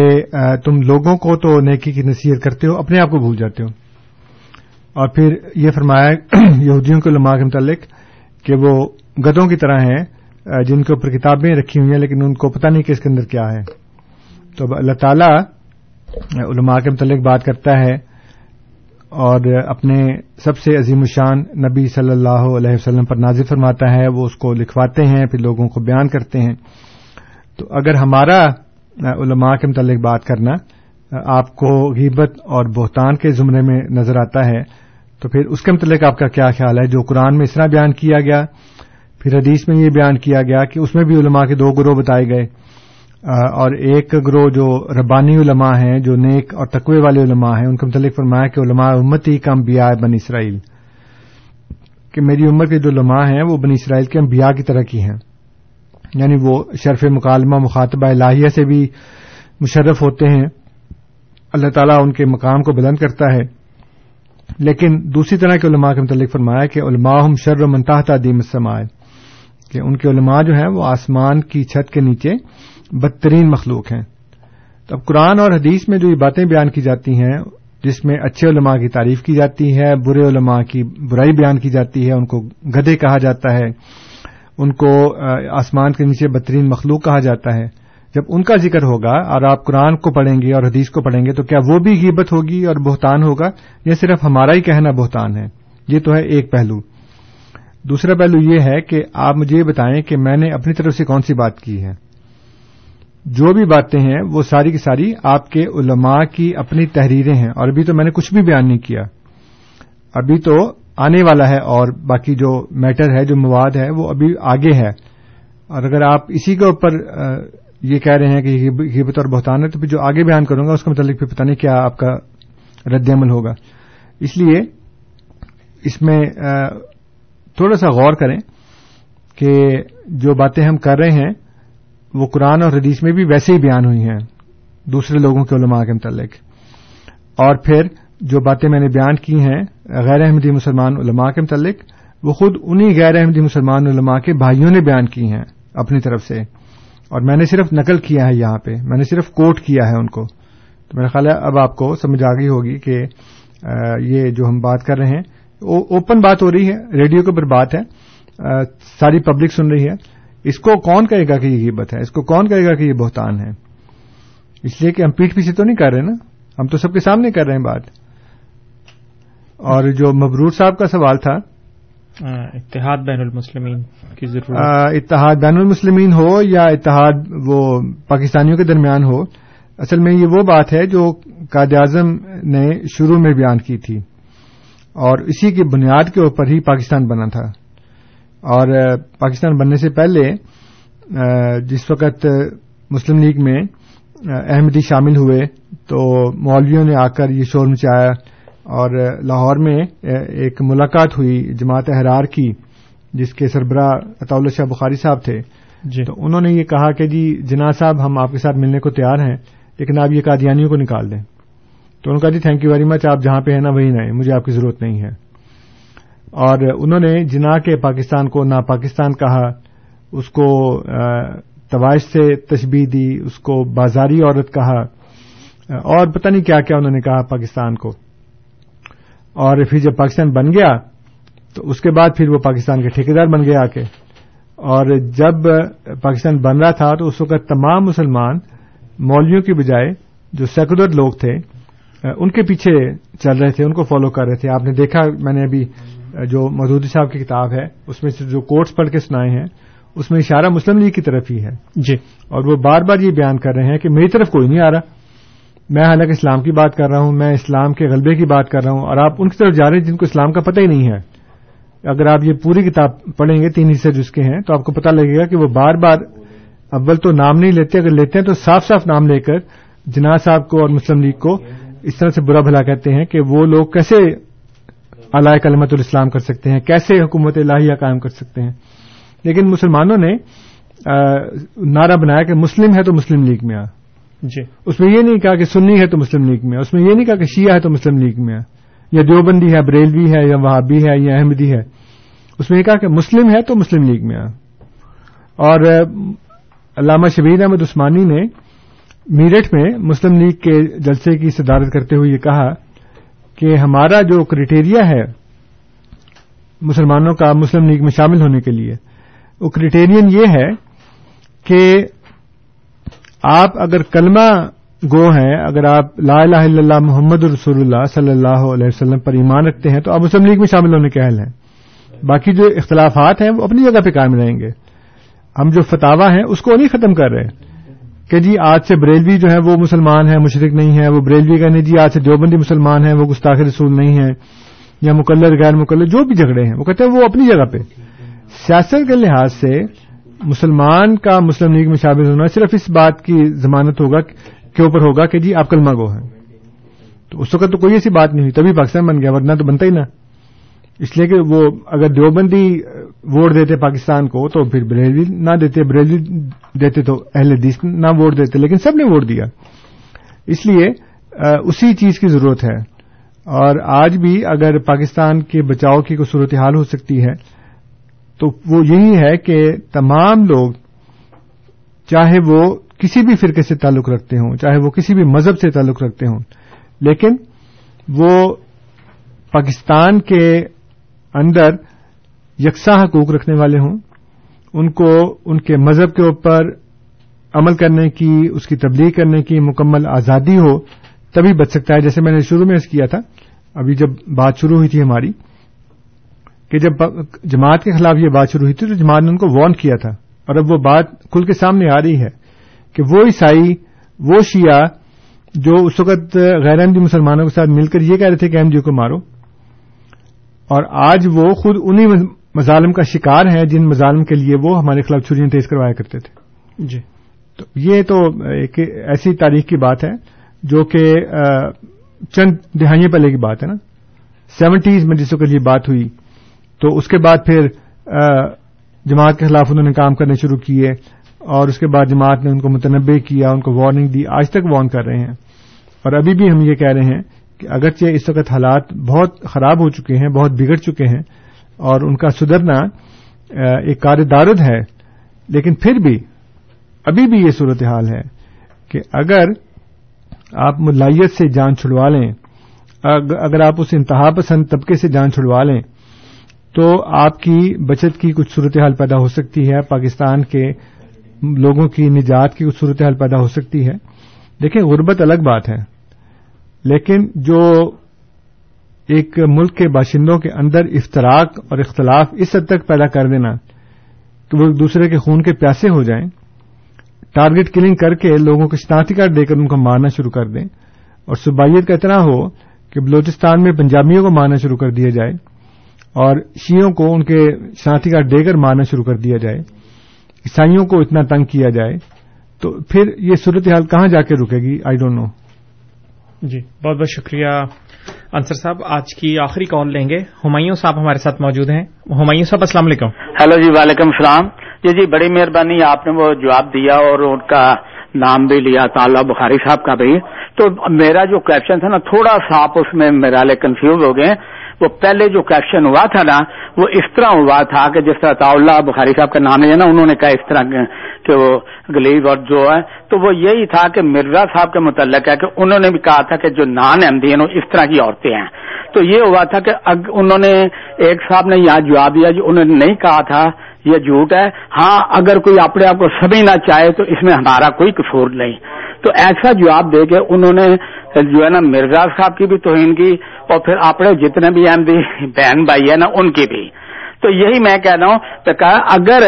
تم لوگوں کو تو نیکی کی نصیحت کرتے ہو، اپنے آپ کو بھول جاتے ہو۔ اور پھر یہ فرمایا یہودیوں کے علماء کے متعلق کہ وہ گدوں کی طرح ہیں جن کے اوپر کتابیں رکھی ہوئی ہیں، لیکن ان کو پتہ نہیں کہ اس کے اندر کیا ہے۔ تو اب اللہ تعالی علماء کے متعلق بات کرتا ہے اور اپنے سب سے عظیم الشان نبی صلی اللہ علیہ وسلم پر نازر فرماتا ہے، وہ اس کو لکھواتے ہیں، پھر لوگوں کو بیان کرتے ہیں۔ تو اگر ہمارا علماء کے متعلق بات کرنا آپ کو غیبت اور بہتان کے زمرے میں نظر آتا ہے تو پھر اس کے متعلق آپ کا کیا خیال ہے؟ جو قرآن میں اس طرح بیان کیا گیا، پھر حدیث میں یہ بیان کیا گیا کہ اس میں بھی علماء کے دو گروہ بتائے گئے۔ اور ایک گروہ جو ربانی علماء ہیں، جو نیک اور تقوی والے علماء ہیں، ان کے متعلق فرمایا کہ علماء امتی کا انبیاء بن اسرائیل۔ کہ میری عمر کے جو علماء ہیں، وہ بن اسرائیل کے انبیاء کی طرح کی ہیں۔ یعنی وہ شرف مکالمہ، مخاطبہ الہیہ سے بھی مشرف ہوتے ہیں۔ اللہ تعالیٰ ان کے مقام کو بلند کرتا ہے۔ لیکن دوسری طرح کے علماء کے متعلق فرمایا کہ علماء ہم شر و منتاح تعدیم سمائے کہ ان کے علماء جو ہیں وہ آسمان کی چھت کے نیچے بدترین مخلوق ہیں۔ تو اب قرآن اور حدیث میں جو یہ باتیں بیان کی جاتی ہیں، جس میں اچھے علماء کی تعریف کی جاتی ہے، برے علماء کی برائی بیان کی جاتی ہے، ان کو گدے کہا جاتا ہے، ان کو آسمان کے نیچے بدترین مخلوق کہا جاتا ہے۔ جب ان کا ذکر ہوگا اور آپ قرآن کو پڑھیں گے اور حدیث کو پڑھیں گے تو کیا وہ بھی غیبت ہوگی اور بہتان ہوگا یا صرف ہمارا ہی کہنا بہتان ہے؟ یہ تو ہے ایک پہلو۔ دوسرا پہلو یہ ہے کہ آپ مجھے یہ بتائیں کہ میں نے اپنی طرف سے کون سی بات کی ہے؟ جو بھی باتیں ہیں وہ ساری کی ساری آپ کے علماء کی اپنی تحریریں ہیں اور ابھی تو میں نے کچھ بھی بیان نہیں کیا۔ ابھی تو آنے والا ہے اور باقی جو میٹر ہے، جو مواد ہے، وہ ابھی آگے ہے۔ اور اگر آپ اسی کے اوپر یہ کہہ رہے ہیں کہ غیبت اور بہتان ہے، تو پھر جو آگے بیان کروں گا، اس کے متعلق پھر پتہ نہیں کیا آپ کا رد عمل ہوگا۔ اس لیے اس میں تھوڑا سا غور کریں کہ جو باتیں ہم کر رہے ہیں، وہ قرآن اور حدیث میں بھی ویسے ہی بیان ہوئی ہیں، دوسرے لوگوں کے علماء کے متعلق۔ اور پھر جو باتیں میں نے بیان کی ہیں غیر احمدی مسلمان علماء کے متعلق، وہ خود انہی غیر احمدی مسلمان علماء کے بھائیوں نے بیان کی ہیں اپنی طرف سے۔ اور میں نے صرف نقل کیا ہے یہاں پہ، میں نے صرف کوٹ کیا ہے ان کو۔ تو میرا خیال ہے اب آپ کو سمجھ آ گئی ہوگی کہ یہ جو ہم بات کر رہے ہیں اوپن بات ہو رہی ہے ریڈیو کے اوپر بات ہے ساری پبلک سن رہی ہے۔ اس کو کون کہے گا کہ یہ غیبت ہے؟ اس کو کون کہے گا کہ یہ بہتان ہے؟ اس لیے کہ ہم پیٹ پیچھے تو نہیں کر رہے نا؟ ہم تو سب کے سامنے کر رہے ہیں بات۔ اور جو مبرور صاحب کا سوال تھا اتحاد بین المسلمین کی ضرورت۔ اتحاد بین المسلمین ہو یا اتحاد وہ پاکستانیوں کے درمیان ہو، اصل میں یہ وہ بات ہے جو قائد اعظم نے شروع میں بیان کی تھی۔ اور اسی کی بنیاد کے اوپر ہی پاکستان بنا تھا۔ اور پاکستان بننے سے پہلے جس وقت مسلم لیگ میں احمدی شامل ہوئے، تو مولویوں نے آ کر یہ شور مچایا۔ اور لاہور میں ایک ملاقات ہوئی جماعت احرار کی جس کے سربراہ اطول شاہ بخاری صاحب تھے۔ جی۔ تو انہوں نے یہ کہا کہ جی جناح صاحب ہم آپ کے ساتھ ملنے کو تیار ہیں لیکن آپ یہ قادیانیوں کو نکال دیں۔ تو انہوں نے کہا جی تھینک یو ویری مچ آپ جہاں پہ ہیں نا وہی نہیں مجھے آپ کی ضرورت نہیں ہے۔ اور انہوں نے جنا کے پاکستان کو نا پاکستان کہا اس کو تواش سے تشبیح دی اس کو بازاری عورت کہا۔ اور پتہ نہیں کیا کیا انہوں نے کہا پاکستان کو۔ اور پھر جب پاکستان بن گیا تو اس کے بعد پھر وہ پاکستان کے ٹھیکیدار بن گئے آ کے اور جب پاکستان بن رہا تھا تو اس وقت تمام مسلمان مولویوں کی بجائے جو سیکولر لوگ تھے ان کے پیچھے چل رہے تھے ان کو فالو کر رہے تھے۔ آپ نے دیکھا میں نے ابھی جو مودودی صاحب کی کتاب ہے اس میں سے جو کوٹس پڑھ کے سنائے ہیں اس میں اشارہ مسلم لیگ کی طرف ہی ہے۔ جی۔ اور وہ بار بار یہ بیان کر رہے ہیں کہ میری طرف کوئی نہیں آ رہا۔ میں حالانکہ اسلام کی بات کر رہا ہوں، میں اسلام کے غلبے کی بات کر رہا ہوں، اور آپ ان کی طرف جا رہے ہیں جن کو اسلام کا پتہ ہی نہیں ہے۔ اگر آپ یہ پوری کتاب پڑھیں گے، تین حصے جس کے ہیں، تو آپ کو پتہ لگے گا کہ وہ بار بار اول تو نام نہیں لیتے، اگر لیتے ہیں تو صاف صاف نام لے کر جناح صاحب کو اور مسلم لیگ کو اس طرح سے برا بھلا کہتے ہیں کہ وہ لوگ کیسے علائے کلمت الاسلام کر سکتے ہیں، کیسے حکومت الہیہ قائم کر سکتے ہیں۔ لیکن مسلمانوں نے نعرہ بنایا کہ مسلم ہے تو مسلم لیگ میں آ۔ جی۔ اس میں یہ نہیں کہا کہ سنی ہے تو مسلم لیگ میں اس میں یہ نہیں کہا کہ شیعہ ہے تو مسلم لیگ میں آ یا دیوبندی ہے، بریلوی ہے، یا وہابی ہے، یا احمدی ہے۔ اس میں یہ کہا کہ مسلم ہے تو مسلم لیگ میں آ اور علامہ شبیر احمد عثمانی نے میرٹھ میں مسلم لیگ کے جلسے کی صدارت کرتے ہوئے یہ کہا کہ ہمارا جو کرائٹیریا ہے مسلمانوں کا مسلم لیگ میں شامل ہونے کے لیے، وہ کرائٹیرین یہ ہے کہ آپ اگر کلمہ گو ہیں، اگر آپ لا الہ الا اللہ محمد رسول اللہ صلی اللہ علیہ وسلم پر ایمان رکھتے ہیں، تو آپ مسلم لیگ میں شامل ہونے کے اہل ہیں۔ باقی جو اختلافات ہیں، وہ اپنی جگہ پہ قائم رہیں گے۔ ہم جو فتوا ہیں، اس کو نہیں ختم کر رہے۔ کہ جی آج سے بریلوی جو ہے وہ مسلمان ہے مشرق نہیں ہے وہ بریلوی کہنے جی آج سے دیوبندی مسلمان ہے وہ گستاخ رسول نہیں ہے یا مقلر غیر مقلر جو بھی جھگڑے ہیں، وہ کہتے ہیں وہ اپنی جگہ پہ۔ سیاست کے لحاظ سے مسلمان کا مسلم لیگ میں شامل ہونا صرف اس بات کی ضمانت ہوگا کے اوپر ہوگا کہ جی آپ کلمہ گو ہیں۔ تو اس وقت تو کوئی ایسی بات نہیں ہوئی، تبھی پاکستان بن گیا، ورنہ تو بنتا ہی نہ۔ اس لیے کہ وہ اگر دیوبندی ووٹ دیتے پاکستان کو، تو پھر بریلوی نہ دیتے بریلوی دیتے تو اہل حدیث نہ ووٹ دیتے، لیکن سب نے ووٹ دیا۔ اس لیے اسی چیز کی ضرورت ہے۔ اور آج بھی اگر پاکستان کے بچاؤ کی کوئی صورتحال ہو سکتی ہے تو وہ یہی ہے کہ تمام لوگ چاہے وہ کسی بھی فرقے سے تعلق رکھتے ہوں، چاہے وہ کسی بھی مذہب سے تعلق رکھتے ہوں، لیکن وہ پاکستان کے اندر یکساں حقوق رکھنے والے ہوں، ان کو، ان کے مذہب کے اوپر عمل کرنے کی، اس کی تبلیغ کرنے کی مکمل آزادی ہو، تبھی بچ سکتا ہے، جیسے میں نے شروع میں اس کیا تھا۔ ابھی جب بات شروع ہوئی تھی ہماری کہ جب جماعت کے خلاف یہ بات شروع ہوئی تھی تو جماعت نے ان کو وارن کیا تھا۔ اور اب وہ بات کھل کے سامنے آ رہی ہے کہ وہ عیسائی وہ شیعہ جو اس وقت غیر احمدی مسلمانوں کے ساتھ مل کر یہ کہہ رہے تھے کہ احمدیوں کو مارو۔ اور آج وہ خود انہی مظالم کا شکار ہیں جن مظالم کے لیے وہ ہمارے خلاف چھریاں تیز کروایا کرتے تھے۔ جی۔ تو یہ تو ایک ایسی تاریخ کی بات ہے جو کہ چند دہائیوں پہلے کی بات ہے نا۔ سیونٹیز میں جس وقت یہ بات ہوئی تو اس کے بعد پھر جماعت کے خلاف انہوں نے کام کرنے شروع کیے اور اس کے بعد جماعت نے ان کو متنوع کیا، ان کو وارننگ دی، آج تک وارن کر رہے ہیں۔ اور ابھی بھی ہم یہ کہہ رہے ہیں کہ اگرچہ اس وقت حالات بہت خراب ہو چکے ہیں، بہت بگڑ چکے ہیں اور ان کا سدھرنا ایک کار دارد ہے، لیکن پھر بھی ابھی بھی یہ صورتحال ہے کہ اگر آپ ملائیت سے جان چھڑوا لیں اگر آپ اس انتہا پسند طبقے سے جان چھڑوا لیں تو آپ کی بچت کی کچھ صورتحال پیدا ہو سکتی ہے، پاکستان کے لوگوں کی نجات کی کچھ صورتحال پیدا ہو سکتی ہے۔ دیکھیں، غربت الگ بات ہے، لیکن جو ایک ملک کے باشندوں کے اندر افطراک اور اختلاف اس حد تک پیدا کر دینا کہ وہ ایک دوسرے کے خون کے پیاسے ہو جائیں، ٹارگٹ کلنگ کر کے لوگوں کو شناختی کارڈ دے کر ان کو مارنا شروع کر دیں۔ اور صوبائیت کا اتنا ہو کہ بلوچستان میں پنجابیوں کو مارنا شروع کر دیا جائے۔ اور شیوں کو ان کے کارڈ دے کر مارنا شروع کر دیا جائے عیسائیوں کو اتنا تنگ کیا جائے تو پھر یہ صورتحال کہاں جا کے رکے گی؟ آئی ڈونٹ نو جی بہت بہت شکریہ انصر صاحب آج کی آخری کال لیں گے۔ ہمایوں صاحب ہمارے ساتھ موجود ہیں۔ ہمایوں صاحب السلام علیکم۔ ہیلو جی وعلیکم السلام۔ جی جی بڑی مہربانی آپ نے وہ جواب دیا اور ان کا نام بھی لیا تعالیٰ بخاری صاحب کا بھی۔ تو میرا جو کوشچن تھا نا تھوڑا سا آپ اس میں میرا لے کنفیوز ہو گئے۔ وہ پہلے جو کیپشن ہوا تھا نا، وہ اس طرح ہوا تھا کہ جس طرح اللہ بخاری صاحب کا نام ہے نا، انہوں نے کہا اس طرح کہ وہ گلیب اور جو ہے، تو وہ یہی تھا کہ مرزا صاحب کے متعلق ہے کہ انہوں نے بھی کہا تھا کہ جو نان احمدی ہیں اس طرح کی عورتیں ہیں۔ تو یہ ہوا تھا کہ انہوں نے ایک صاحب نے یہاں جواب دیا جو انہوں نے نہیں کہا تھا یہ جھوٹ ہے۔ ہاں اگر کوئی اپنے آپ کو سمجھنا چاہے تو اس میں ہمارا کوئی قصور نہیں۔ تو ایسا جواب دے کے انہوں نے جو ہے نا، مرزا صاحب کی بھی توہین کی اور پھر اپنے جتنے بھی احمدی بہن بھائی ہے نا، ان کی بھی۔ تو یہی میں کہہ رہا ہوں تو کہا، اگر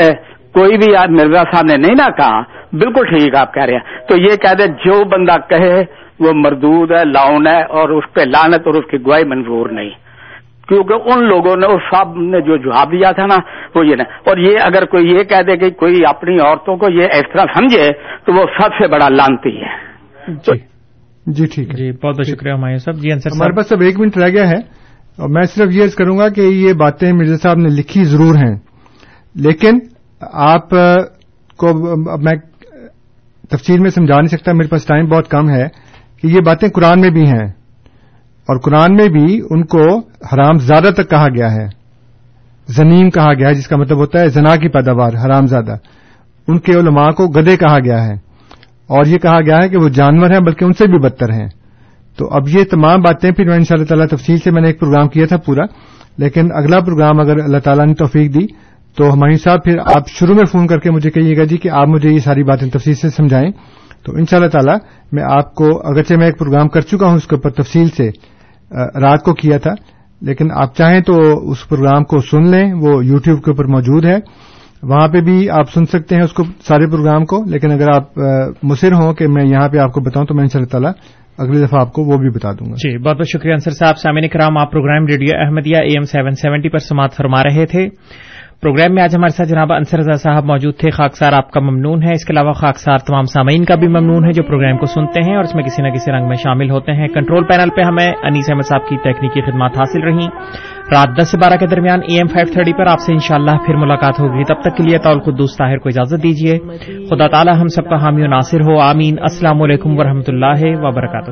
کوئی بھی مرزا صاحب نے نہیں نہ کہا، بالکل ٹھیک آپ کہہ رہے ہیں۔ تو یہ کہہ دے، جو بندہ کہے، وہ مردود ہے، لاؤن ہے اور اس پہ لانت اور اس کی گواہی منظور نہیں۔ کیونکہ ان لوگوں نے اس صاحب نے جو جواب دیا تھا نا وہ یہ نہیں اور یہ اگر کوئی یہ کہہ دے کہ کوئی اپنی عورتوں کو یہ اس طرح سمجھے تو وہ سب سے بڑا لانتی ہے۔ جی جی ٹھیک ہے۔ جی بہت بہت شکریہ ہمایوں صاحب جی انصر ہمارے پاس اب ایک منٹ رہ گیا ہے اور میں صرف یہ کروں گا کہ یہ باتیں مرزا صاحب نے لکھی ضرور ہیں۔ لیکن آپ کو میں تفصیل میں سمجھا نہیں سکتا میرے پاس ٹائم بہت کم ہے کہ یہ باتیں قرآن میں بھی ہیں۔ اور قرآن میں بھی ان کو حرام زیادہ تک کہا گیا ہے۔ زنیم کہا گیا ہے، جس کا مطلب ہوتا ہے زنا کی پیداوار، حرام زیادہ۔ ان کے علماء کو گدے کہا گیا ہے۔ اور یہ کہا گیا ہے کہ وہ جانور ہیں، بلکہ ان سے بھی بدتر ہیں۔ تو اب یہ تمام باتیں پھر میں ان شاء اللہ تعالیٰ تفصیل سے میں نے ایک پروگرام کیا تھا پورا۔ لیکن اگلا پروگرام اگر اللہ تعالیٰ نے توفیق دی، تو ہماری صاحب پھر آپ شروع میں فون کر کے مجھے کہیے گا جی کہ آپ مجھے یہ ساری باتیں تفصیل سے سمجھائیں۔ تو ان شاء اللہ تعالیٰ میں آپ کو، اگرچہ میں ایک پروگرام کر چکا ہوں اس کے اوپر تفصیل سے رات کو کیا تھا، لیکن آپ چاہیں تو اس پروگرام کو سن لیں، وہ یو ٹیوب کے اوپر موجود ہے۔ وہاں پہ بھی آپ سن سکتے ہیں اس کو، سارے پروگرام کو، لیکن اگر آپ مصر ہوں کہ میں یہاں پہ آپ کو بتاؤں تو میں ان شاء اللہ تعالیٰ اگلی دفعہ آپ کو وہ بھی بتا دوں گا۔ جی بہت بہت شکریہ انصر صاحب، سامعین کرام، آپ program radio Ahmadiyya A M seven seventy پر سماعت فرما رہے تھے۔ پروگرام میں آج ہمارے ساتھ جناب انصر رضا صاحب موجود تھے، خاکسار آپ کا ممنون ہے۔ اس کے علاوہ خاکسار تمام سامعین کا بھی ممنون ہے جو پروگرام کو سنتے ہیں اور اس میں کسی نہ کسی رنگ میں شامل ہوتے ہیں۔ کنٹرول پینل پہ ہمیں انیس احمد صاحب کی تکنیکی خدمات حاصل رہیں۔ رات دس سے بارہ کے درمیان ای ایم فائیو تھرٹی پر آپ سے انشاءاللہ پھر ملاقات ہوگی۔ تب تک کے لیے طول قدوس طاہر کو اجازت دیجیے۔ خدا تعالی ہم سب کا حامی و ناصر ہو۔ آمین۔ السلام علیکم ورحمۃ اللہ وبرکاتہ۔